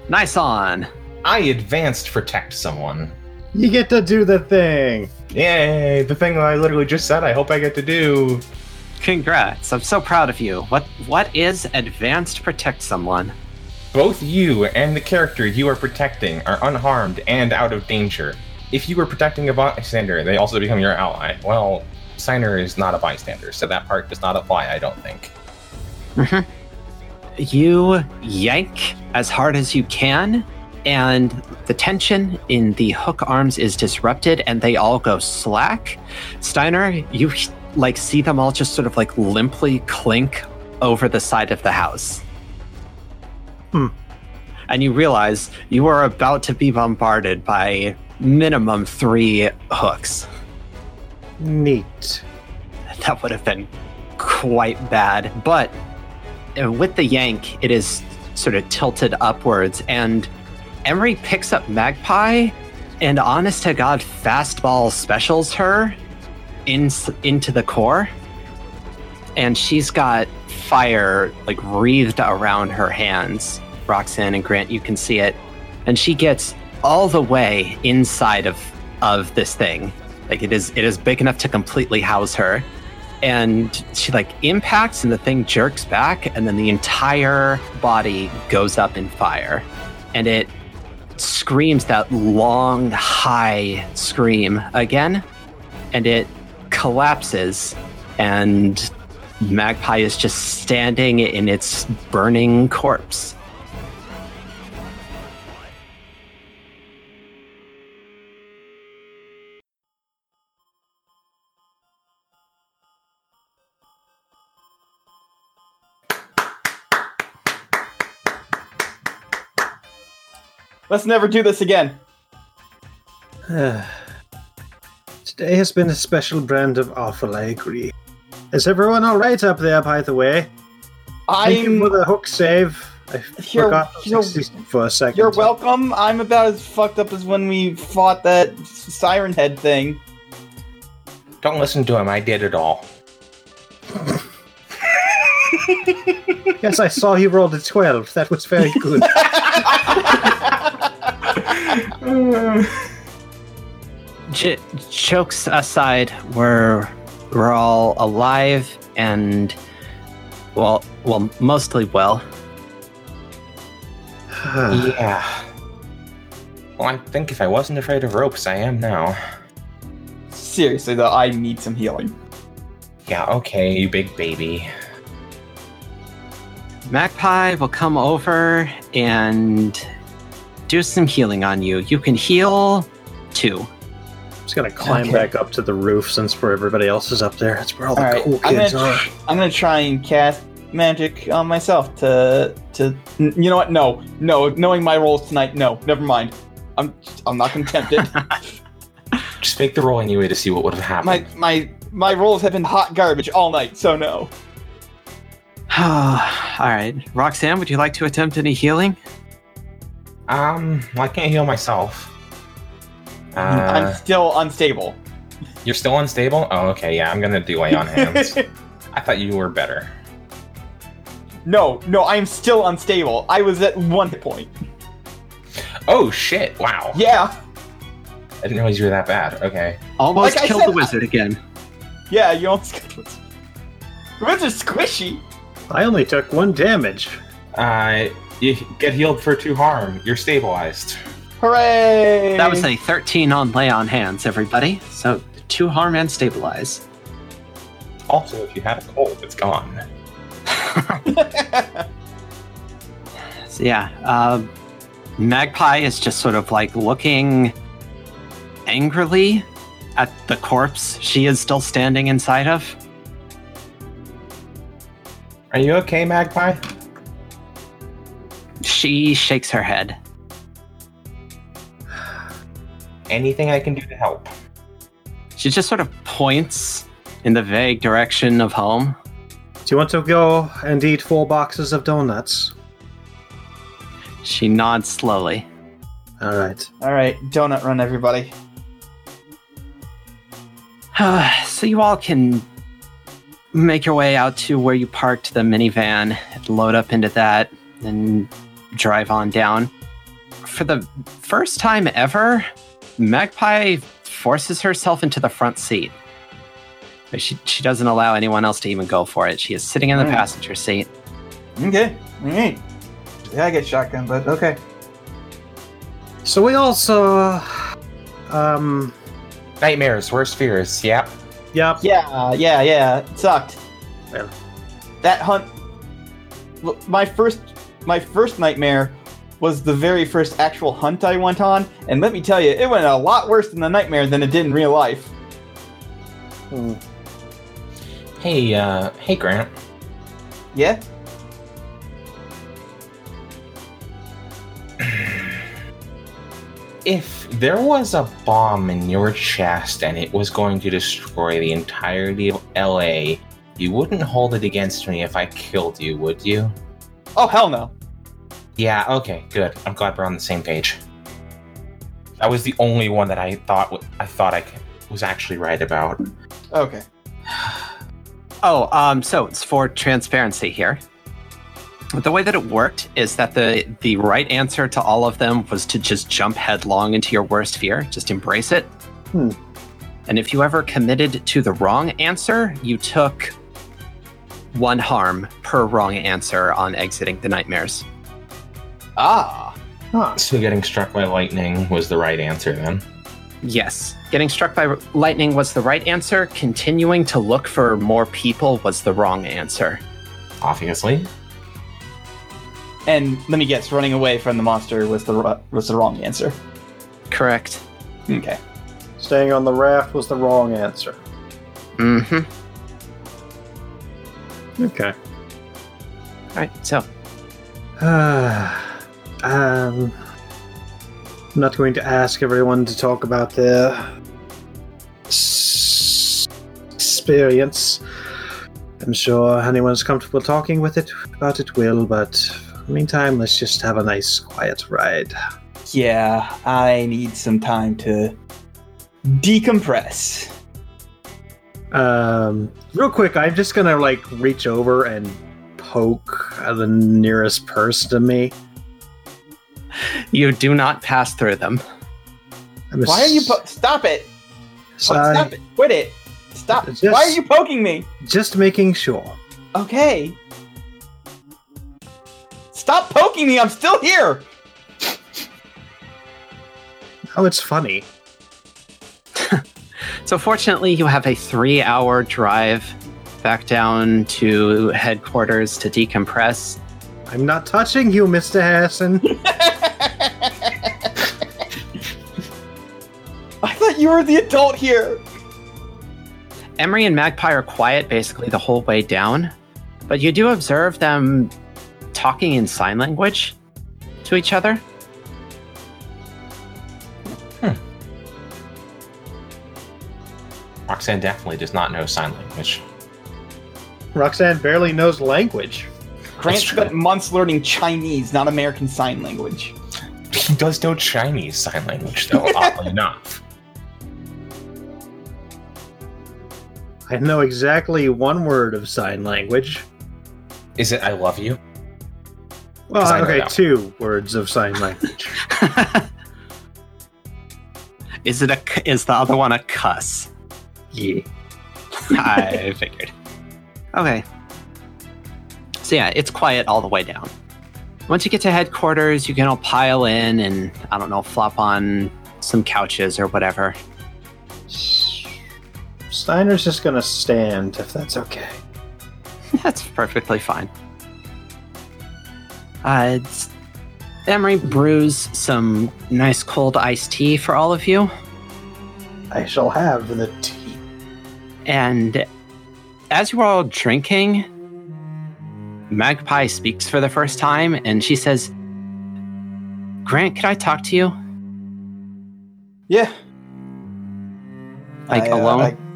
Nice on. I advanced protect someone. You get to do the thing. Yay! The thing that I literally just said. I hope I get to do. Congrats. I'm so proud of you. What what is advanced protect someone? Both you and the character you are protecting are unharmed and out of danger. If you were protecting a bystander, they also become your ally. Well, Steiner is not a bystander, so that part does not apply, I don't think. You yank as hard as you can, and the tension in the hook arms is disrupted, and they all go slack. Steiner, you like see them all just sort of like limply clink over the side of the house. Hmm. And you realize you are about to be bombarded by minimum three hooks. Neat. That would have been quite bad. But uh, with the yank, it is sort of tilted upwards, and Emery picks up Magpie and honest to God fastball specials her in, into the core. And she's got fire like wreathed around her hands. Roxanne and Grant, you can see it. And she gets all the way inside of of this thing. Like it is it is big enough to completely house her. And she like impacts and the thing jerks back and then the entire body goes up in fire. And it screams that long high scream again and it collapses and Magpie is just standing in its burning corpse. Let's never do this again. Today has been a special brand of awful, I agree. Is everyone alright up there, by the way? Thank you I'm. for the hook save. I You're- forgot you're- for a second. You're welcome. I'm about as fucked up as when we fought that siren head thing. Don't listen to him, I did it all. Yes, I saw you rolled a 12. That was very good. J- jokes aside, we're we're all alive and well, well, mostly well. yeah. Well, I think if I wasn't afraid of ropes, I am now. Seriously, though, I need some healing. Yeah, okay, you big baby. Magpie will come over and do some healing on you. You can heal two. I'm just gonna climb Okay. back up to the roof since where everybody else is up there. That's where all the All right, cool I'm kids gonna, are. I'm gonna try and cast magic on myself to to. n- You know what? No, no. Knowing my rolls tonight, no. Never mind. I'm I'm not gonna tempt it. Just make the roll anyway to see what would have my happened. my my rolls have been hot garbage all night, so no. all right. Roxanne, would you like to attempt any healing? Um, well, I can't heal myself. I'm Uh, still unstable. you're still unstable? Oh, okay, yeah, I'm gonna do lay on hands. I thought you were better. no, no, I'm still unstable. I was at one point. Oh shit! Wow. Yeah, I didn't realize you were that bad. Okay. Almost Like killed said, the wizard again. yeah. You almost. Wizards are squishy. I only took one damage. Uh, you get healed for two harm. You're stabilized. Hooray! That was a 13 on lay on hands, everybody. So two harm and stabilize. Also, if you had a cold, it's gone. So yeah, uh, Magpie is just sort of like looking angrily at the corpse she is still standing inside of. Are you okay, Magpie? She shakes her head. Anything I can do to help? She just sort of points in the vague direction of home. Do you want to go and eat four boxes of donuts? She nods slowly. All right. All right, donut run, everybody. so you all can make your way out to where you parked the minivan, load up into that, and drive on down. For the first time ever, Magpie forces herself into the front seat. But She, she doesn't allow anyone else to even go for it. She is sitting in the Hmm. passenger seat. Okay, all right. Yeah, I get shotgun, but okay. So we also, um, Nightmares, worst fears. Yep. yep. Yeah, yeah, yeah. It sucked. Well. That hunt. My first, my first nightmare was the very first actual hunt I went on, and let me tell you, it went a lot worse in the nightmare than it did in real life. Hmm. Hey, uh, hey, Grant. Yeah. If there was a bomb in your chest and it was going to destroy the entirety of LA, you wouldn't hold it against me if I killed you, would you? Oh hell no. Yeah, okay, good. I'm glad we're on the same page. That was the only one that I thought I thought I was actually right about. Okay. Oh, um, so it's for transparency here. The way that it worked is that the the right answer to all of them was to just jump headlong into your worst fear, just embrace it. Hmm. And if you ever committed to the wrong answer, you took one harm per wrong answer on exiting the nightmares. Ah. Huh. So getting struck by lightning was the right answer then. Yes, getting struck by lightning was the right answer. Continuing to look for more people was the wrong answer. Obviously. And let me guess, running away from the monster was the was the wrong answer. Correct. Okay. Staying on the raft was the wrong answer. Mm-hmm. Okay. All right. So um, I'm not going to ask everyone to talk about their s- experience. I'm sure anyone's comfortable talking with it about it will, but meantime, let's just have a nice, quiet ride. Yeah, I need some time to decompress. Um, real quick, I'm just gonna like reach over and poke the nearest person to me. You do not pass through them. I'm Why are you po- stop it? Sorry, Stop it! Quit it! Stop! Just- Why are you poking me? just making sure. Okay. Stop poking me! I'm still here. Oh, it's funny. So fortunately, you have a three-hour drive back down to headquarters to decompress. I'm not touching you, Mr. Harrison. I thought you were the adult here. Emery and Magpie are quiet basically the whole way down, but you do observe them talking in sign language to each other. Hmm. Roxanne definitely does not know sign language. Roxanne barely knows language. Grant spent months learning Chinese, not American Sign Language. He does know Chinese sign language, though, oddly enough. I know exactly one word of sign language. Is it I love you? Well, 'Cause I know okay, two words of sign language. is it a Is the other one a cuss? yeah. I figured. Okay. So yeah, it's quiet all the way down. Once you get to headquarters, you can all pile in and I don't know, flop on some couches or whatever. Steiner's just gonna stand if that's okay. That's perfectly fine. Uh, Emery brews some nice cold iced tea for all of you. I shall have the tea. And as you are all drinking, Magpie speaks for the first time and she says, Grant, could I talk to you? Yeah. Like I, uh, alone?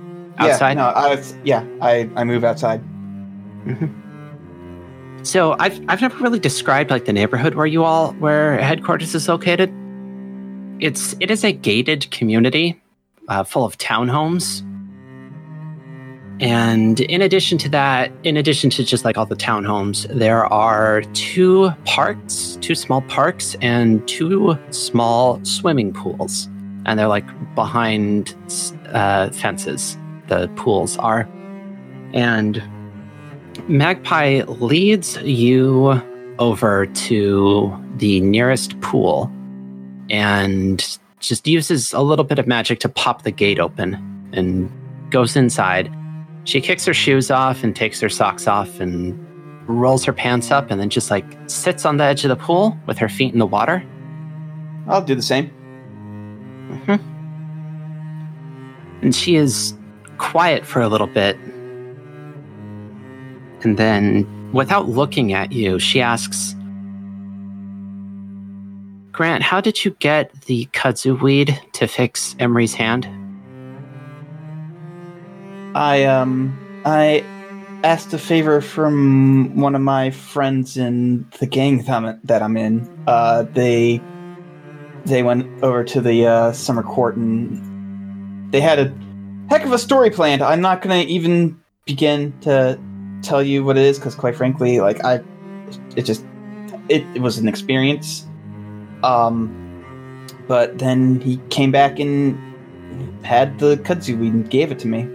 I- yeah, no, I was, yeah, I, I move outside. So I've I've never really described like the neighborhood where you all where headquarters is located. It's it is a gated community uh, full of townhomes. And in addition to that, in addition to just like all the townhomes, there are two parks, two small parks, and two small swimming pools. And they're like behind uh, fences, the pools are. And Magpie leads you over to the nearest pool and just uses a little bit of magic to pop the gate open and goes inside. She kicks her shoes off and takes her socks off and rolls her pants up and then just like sits on the edge of the pool with her feet in the water. I'll do the same. Mm-hmm. And she is quiet for a little bit. And then, without looking at you, she asks, Grant, how did you get the kudzu weed to fix Emery's hand? I um I asked a favor from one of my friends in the gang that I'm, that I'm in. Uh, they they went over to the uh, summer court and they had a heck of a story planned. I'm not gonna even begin to tell you what it is because, quite frankly, like I, it just it, it was an experience. Um, but then he came back and had the kudzu weed and gave it to me.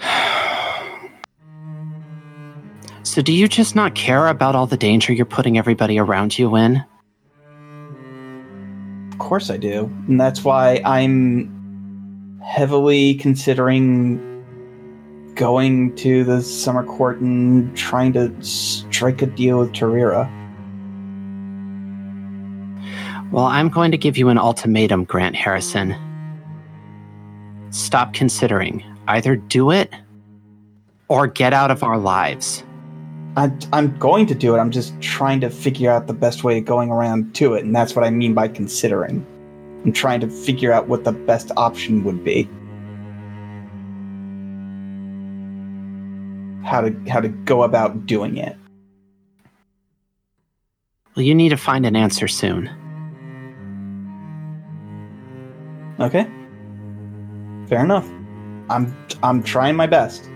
So, do you just not care about all the danger you're putting everybody around you in? Course I do. And that's why I'm heavily considering going to the summer court and trying to strike a deal with Tarira. Well, I'm going to give you an ultimatum, Grant Harrison. Stop considering. Either do it or get out of our lives. I, I'm going to do it. I'm just trying to figure out the best way of going around to it, and that's what I mean by considering. I'm trying to figure out what the best option would be. How to how to go about doing it. Well, you need to find an answer soon. Okay. Fair enough. I'm I'm trying my best.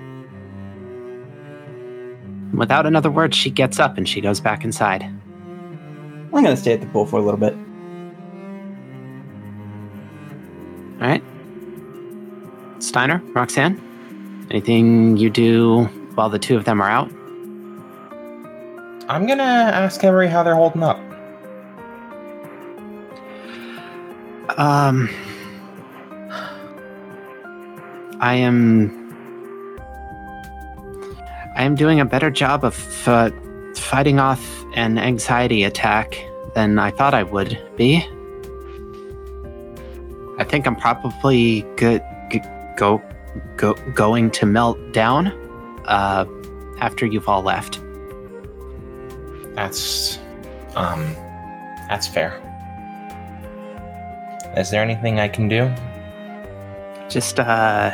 Without another word, she gets up and she goes back inside. I'm gonna stay at the pool for a little bit. All right. Steiner, Roxanne, anything you do while the two of them are out? I'm gonna ask Emery how they're holding up. Um, I am. I am doing a better job of uh, fighting off an anxiety attack than I thought I would be. I think I'm probably good. G- go, go, going to melt down. Uh, after you've all left. That's um that's fair. Is there anything I can do? Just uh,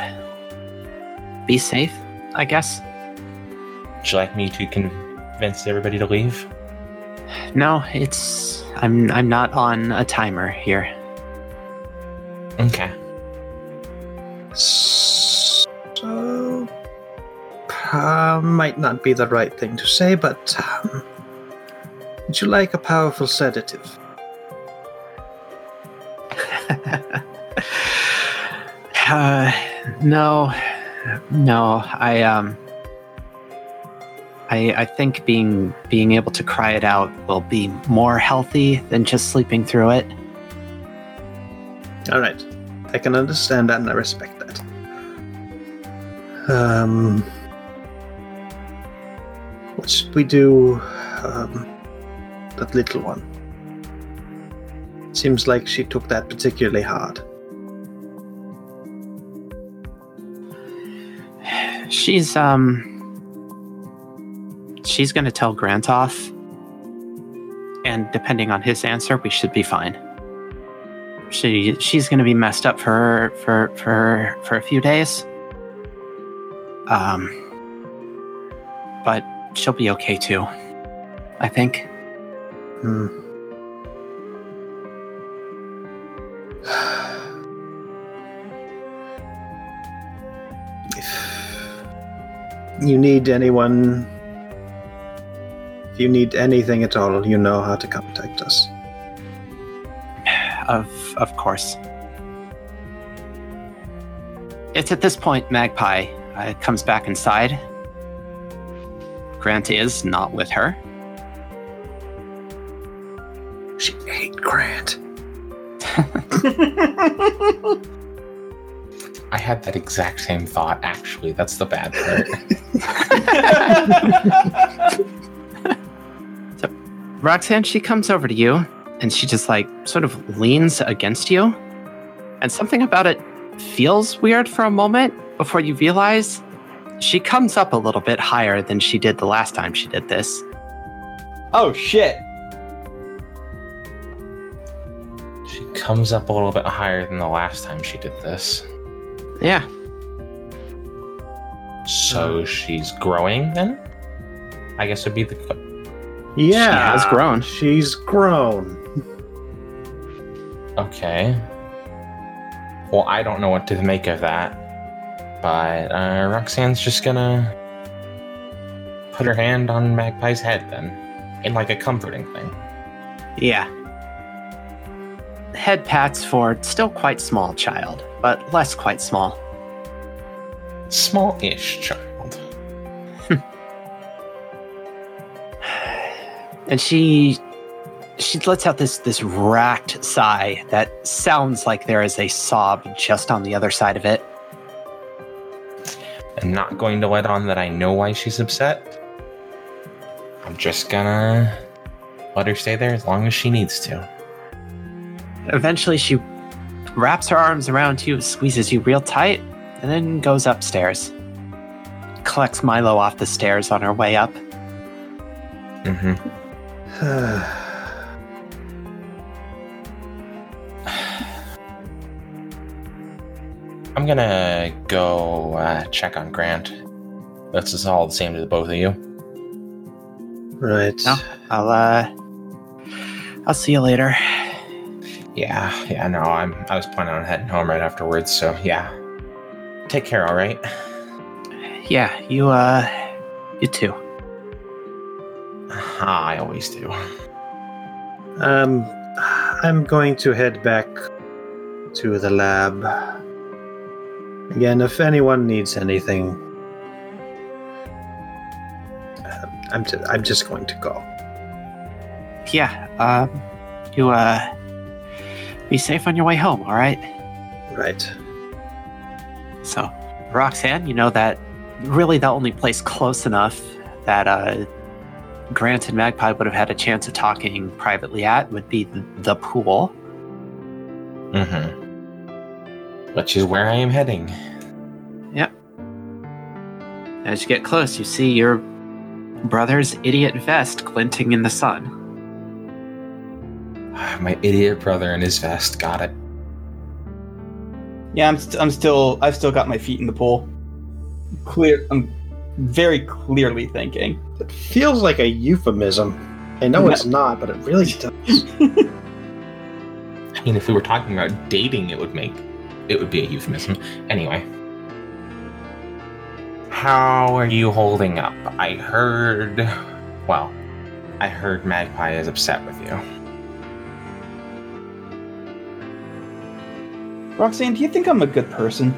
be safe, I guess. Would you like me to convince everybody to leave? No, it's I'm I'm not on a timer here. Okay. So, uh, might not be the right thing to say, but um, would you like a powerful sedative? uh, no, no. I um, I I think being being able to cry it out will be more healthy than just sleeping through it. All right, I can understand that and I respect that. Um, what should we do? Um, that little one. Seems like she took that particularly hard. She's um, she's gonna tell Grant off, and depending on his answer, we should be fine. she she's going to be messed up for for for for a few days. Um, but she'll be okay too. I think. Hmm. If you need anyone, you need anything at all, you know how to contact us. Of of course. It's at this point Magpie uh, comes back inside. Grant is not with her. She ate Grant. I had that exact same thought, actually. That's the bad part. Roxanne, she comes over to you and she just like sort of leans against you. And something about it feels weird for a moment before you realize she comes up a little bit higher than she did the last time she did this. oh shit! she comes up a little bit higher than the last time she did this. Yeah. So she's growing then? I guess would be the. Que- Yeah, has grown. She's grown. Okay. Well, I don't know what to make of that. But uh, Roxanne's just gonna put her hand on Magpie's head then, in like a comforting thing. Yeah. Head pats for still quite small child, but less quite small. Small-ish child. And she she lets out this this racked sigh that sounds like there is a sob just on the other side of it. I'm not going to let on that I know why she's upset. I'm just gonna let her stay there as long as she needs to. Eventually, she wraps her arms around you, squeezes you real tight, and then goes upstairs. Collects Milo off the stairs on her way up. Mm-hmm. I'm gonna go uh, check on Grant. This is all the same to the both of you. right. No. I'll uh, I'll see you later. Yeah, yeah, no, I'm. I was planning on heading home right afterwards. So yeah, take care. All right. Yeah, you uh, you too. Ah, I always do. Um, I'm going to head back to the lab. Again, if anyone needs anything, uh, I'm ju- I'm just going to go. Yeah. Um, you uh, be safe on your way home. All right. Right. So, Roxanne, you know that really the only place close enough that uh, Grant and Magpie would have had a chance of talking privately at would be the, the pool. Mm-hmm. Which is where I am heading. Yep. As you get close, you see your brother's idiot vest glinting in the sun. My idiot brother in his vest. Got it. Yeah, I'm, st- I'm still. I've still got my feet in the pool. Clear. I'm very clearly thinking. It feels like a euphemism. I know it's not, but it really does. I mean, if we were talking about dating, it would make it would be a euphemism. Anyway, how are you holding up? I heard. Well, I heard Magpie is upset with you. Roxanne, do you think I'm a good person?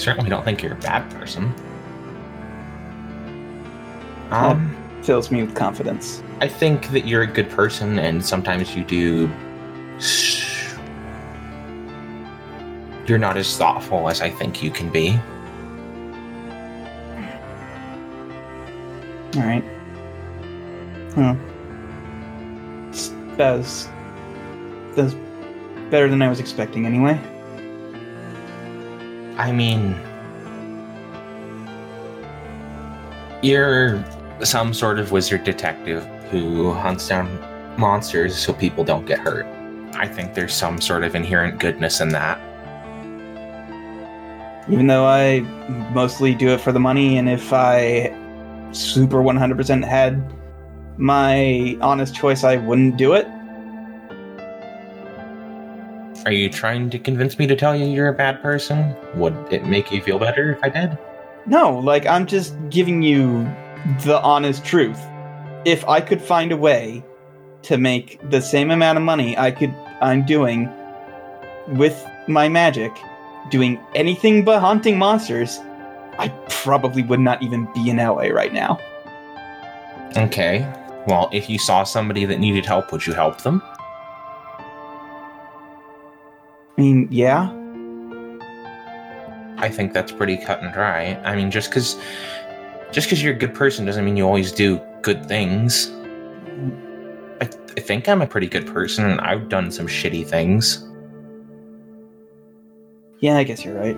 Certainly don't think you're a bad person. Um, Fills me with confidence. I think that you're a good person, and sometimes you do. You're not as thoughtful as I think you can be. All right. Well, that's that's better than I was expecting, anyway. I mean, you're some sort of wizard detective who hunts down monsters so people don't get hurt. I think there's some sort of inherent goodness in that. Even though I mostly do it for the money, and if I super 100% had my honest choice, I wouldn't do it. Are you trying to convince me to tell you you're a bad person? Would it make you feel better if I did? No, like I'm just giving you the honest truth. If I could find a way to make the same amount of money I could I'm doing with my magic, doing anything but hunting monsters, I probably would not even be in LA right now. Okay. Well, if you saw somebody that needed help, would you help them? I mean, yeah. I think that's pretty cut and dry. I mean, just because just because you're a good person doesn't mean you always do good things. I, I think I'm a pretty good person, and I've done some shitty things. Yeah, I guess you're right.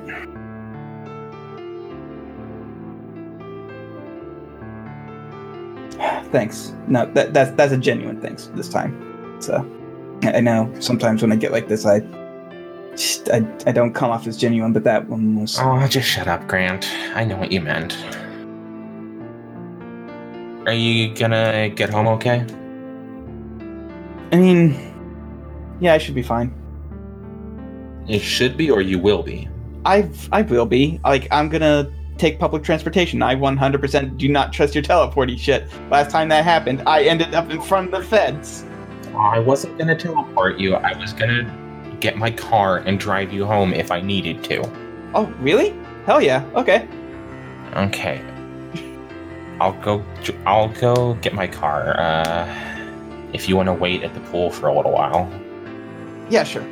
Thanks. No, that that's that's a genuine thanks this time. So I I know sometimes when I get like this, I just I, I don't come off as genuine, but that one was. Oh, just shut up, Grant. I know what you meant. Are you gonna get home okay? I mean, yeah, I should be fine. It should be, or you will be. I I will be. Like I'm gonna take public transportation. I 100% do not trust your teleporty shit. Last time that happened, I ended up in front of the feds. I wasn't gonna teleport you. I was gonna get my car and drive you home if I needed to. Oh, really? Hell yeah. Okay. Okay. I'll go. I'll go get my car. Uh, if you want to wait at the pool for a little while. Yeah, sure.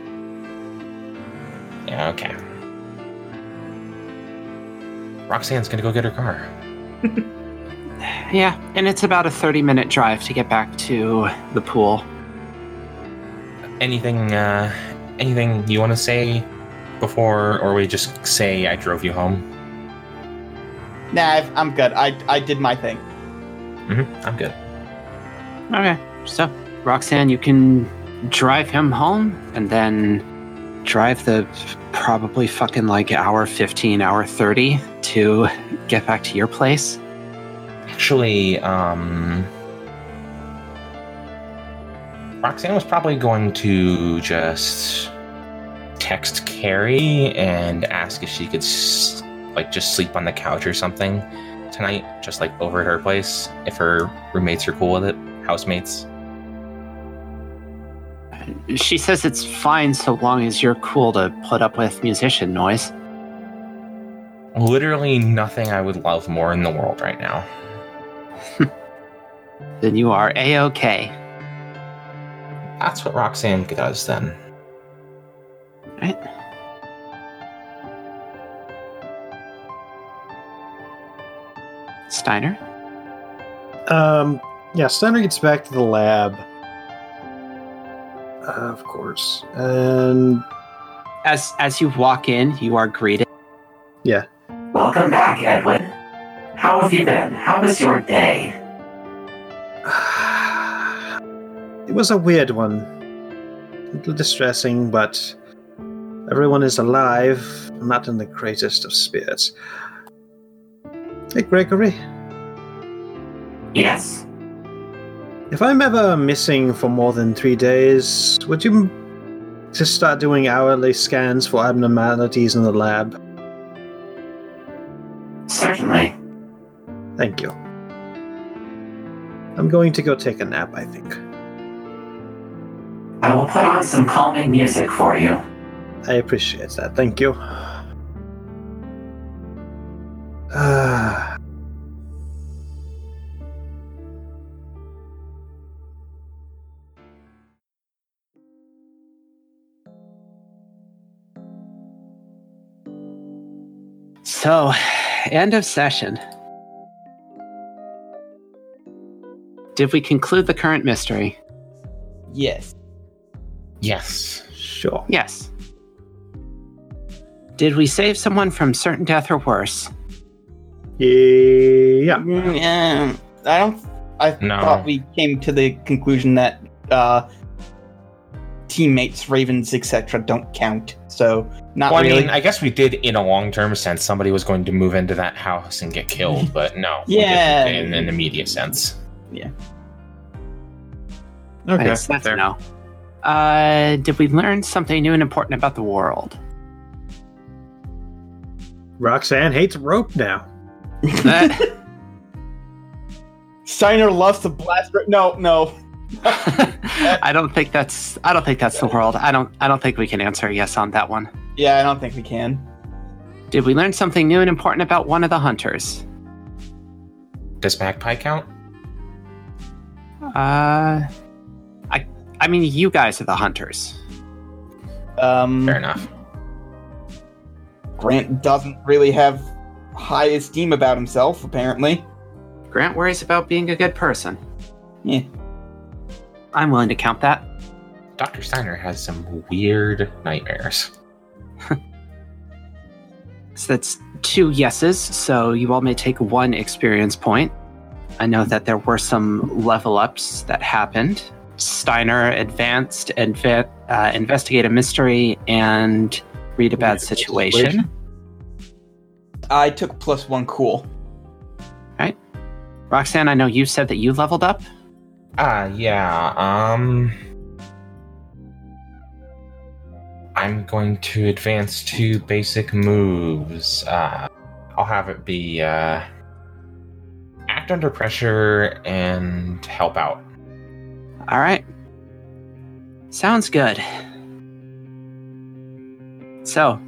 Yeah. Okay. Roxanne's gonna go get her car. Yeah, and it's about a 30 minute drive to get back to the pool. Anything? Uh, anything you want to say before, or we just say I drove you home? Nah, I've, I'm good. I I did my thing. Mm-hmm. I'm good. Okay, so Roxanne, you can drive him home and then drive the probably fucking like hour 15, hour 30 to get back to your place. Actually, um, Roxanne was probably going to just text Carrie and ask if she could, like, just sleep on the couch or something tonight, just like over at her place, if her roommates are cool with it, housemates. She says it's fine so long as you're cool to put up with musician noise. Literally nothing I would love more in the world right now. Then you are a okay. That's what Roxanne does then. Right? Steiner? Um, yeah, Steiner gets back to the lab. Uh, of course. And As as you walk in, you are greeted. yeah, Welcome back, Edwin. How have you been? How was your day? it was a weird one. A little distressing, but everyone is alive, not in the greatest of spirits. Hey, Gregory, Yes. if I'm ever missing for more than three days, would you just start doing hourly scans for abnormalities in the lab? Certainly. Thank you. I'm going to go take a nap, I think. I will put on some calming music for you. I appreciate that. Thank you. Ah. So, end of session. Did we conclude the current mystery? Yes. Yes. sure. Yes. Did we save someone from certain death or worse? Yeah. Mm, yeah, I don't. I No. thought we came to the conclusion that uh, teammates, ravens, etc., don't count. So not Well, I mean, I guess we did in a long term sense. Somebody was going to move into that house and get killed, but no. Yeah. In an immediate sense. Yeah. Okay, Thanks, that's fair. a no. Uh, did we learn something new and important about the world? Roxanne hates rope now. That- Steiner loves to blast. ra- No, no. I don't think that's. I don't think that's the world. I don't. I don't think we can answer yes on that one. Yeah, I don't think we can. Did we learn something new and important about one of the hunters? Does Magpie count? Uh, I. I mean, you guys are the hunters. Um, Fair enough. Grant doesn't really have high esteem about himself, apparently. Grant worries about being a good person. Yeah. I'm willing to count that. Dr. Steiner has some weird nightmares. So that's two yeses, so you all may take one experience point. I know that there were some level ups that happened. Steiner advanced, adva- uh, investigate a mystery, and read a bad situation. I took plus one cool. Right. Roxanne, I know you said that you leveled up. Ah, yeah. Um, I'm going to advance two basic moves. Uh, I'll have it be uh, act under pressure and help out. All right. Sounds good. So,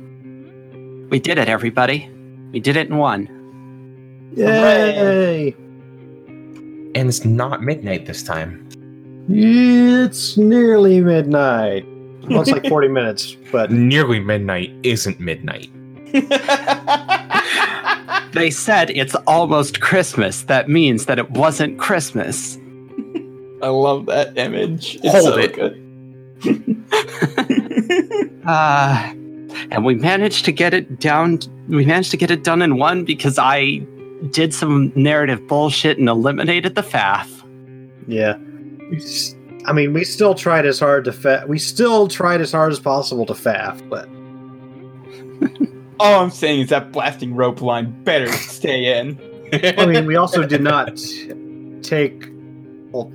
we did it, everybody. We did it in one. Yay! And it's not midnight this time. It's nearly midnight. Well, it's like 40 minutes, but Nearly midnight isn't midnight. They said it's almost Christmas. That means that it wasn't Christmas. I love that image. It's Hold so it. good. Uh, and we managed to get it down. We managed to get it done in one because I did some narrative bullshit and eliminated the faff. yeah. I mean, we still tried as hard to fa- we still tried as hard as possible to faff, but All I'm saying is that blasting rope line better stay in. I mean, we also did not take well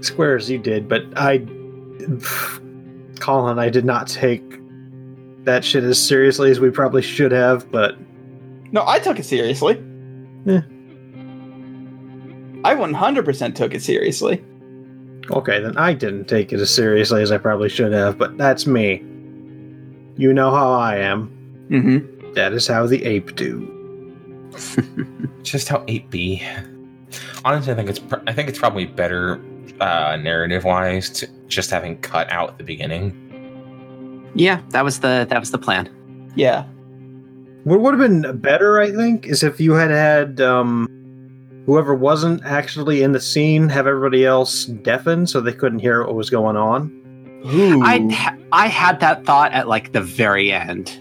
squares you did, but I Colin, I did not take that shit as seriously as we probably should have, but No, I took it seriously. Yeah. I 100% took it seriously. okay, then I didn't take it as seriously as I probably should have, but that's me. You know how I am. Mm-hmm. That is how the ape do. just how 8b honestly i think it's pr- i think it's probably better uh narrative wise to just having cut out the beginning Yeah, that was the that was the plan. Yeah. What would have been better, I think, is if you had had um, whoever wasn't actually in the scene have everybody else deafened so they couldn't hear what was going on. Ooh. I ha- I had that thought at like the very end.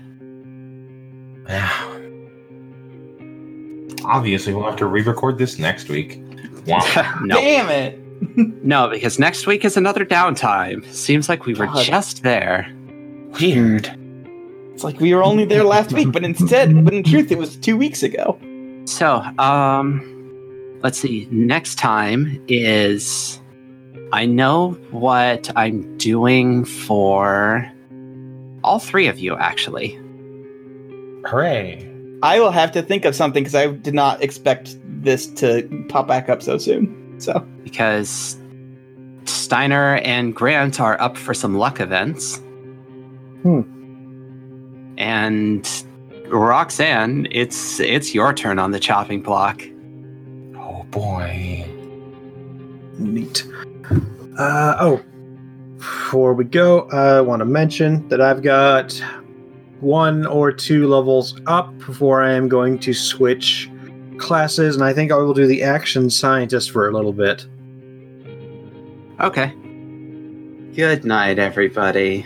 obviously we'll have to re-record this next week wow no, Damn it. no, because next week is another downtime. Seems like we were God. just there. Weird It's like we were only there last week, but instead, but in truth, it was two weeks ago. So, um, let's see. Next time is I know what I'm doing for all three of you, actually. hooray I will have to think of something because I did not expect this to pop back up so soon. So, because Steiner and Grant are up for some luck events. Hmm. And Roxanne, it's it's your turn on the chopping block. oh boy Neat. Uh, oh, before we go, I want to mention that I've got one or two levels up before I am going to switch classes, and I think I will do the action scientist for a little bit. Okay. Good night, everybody.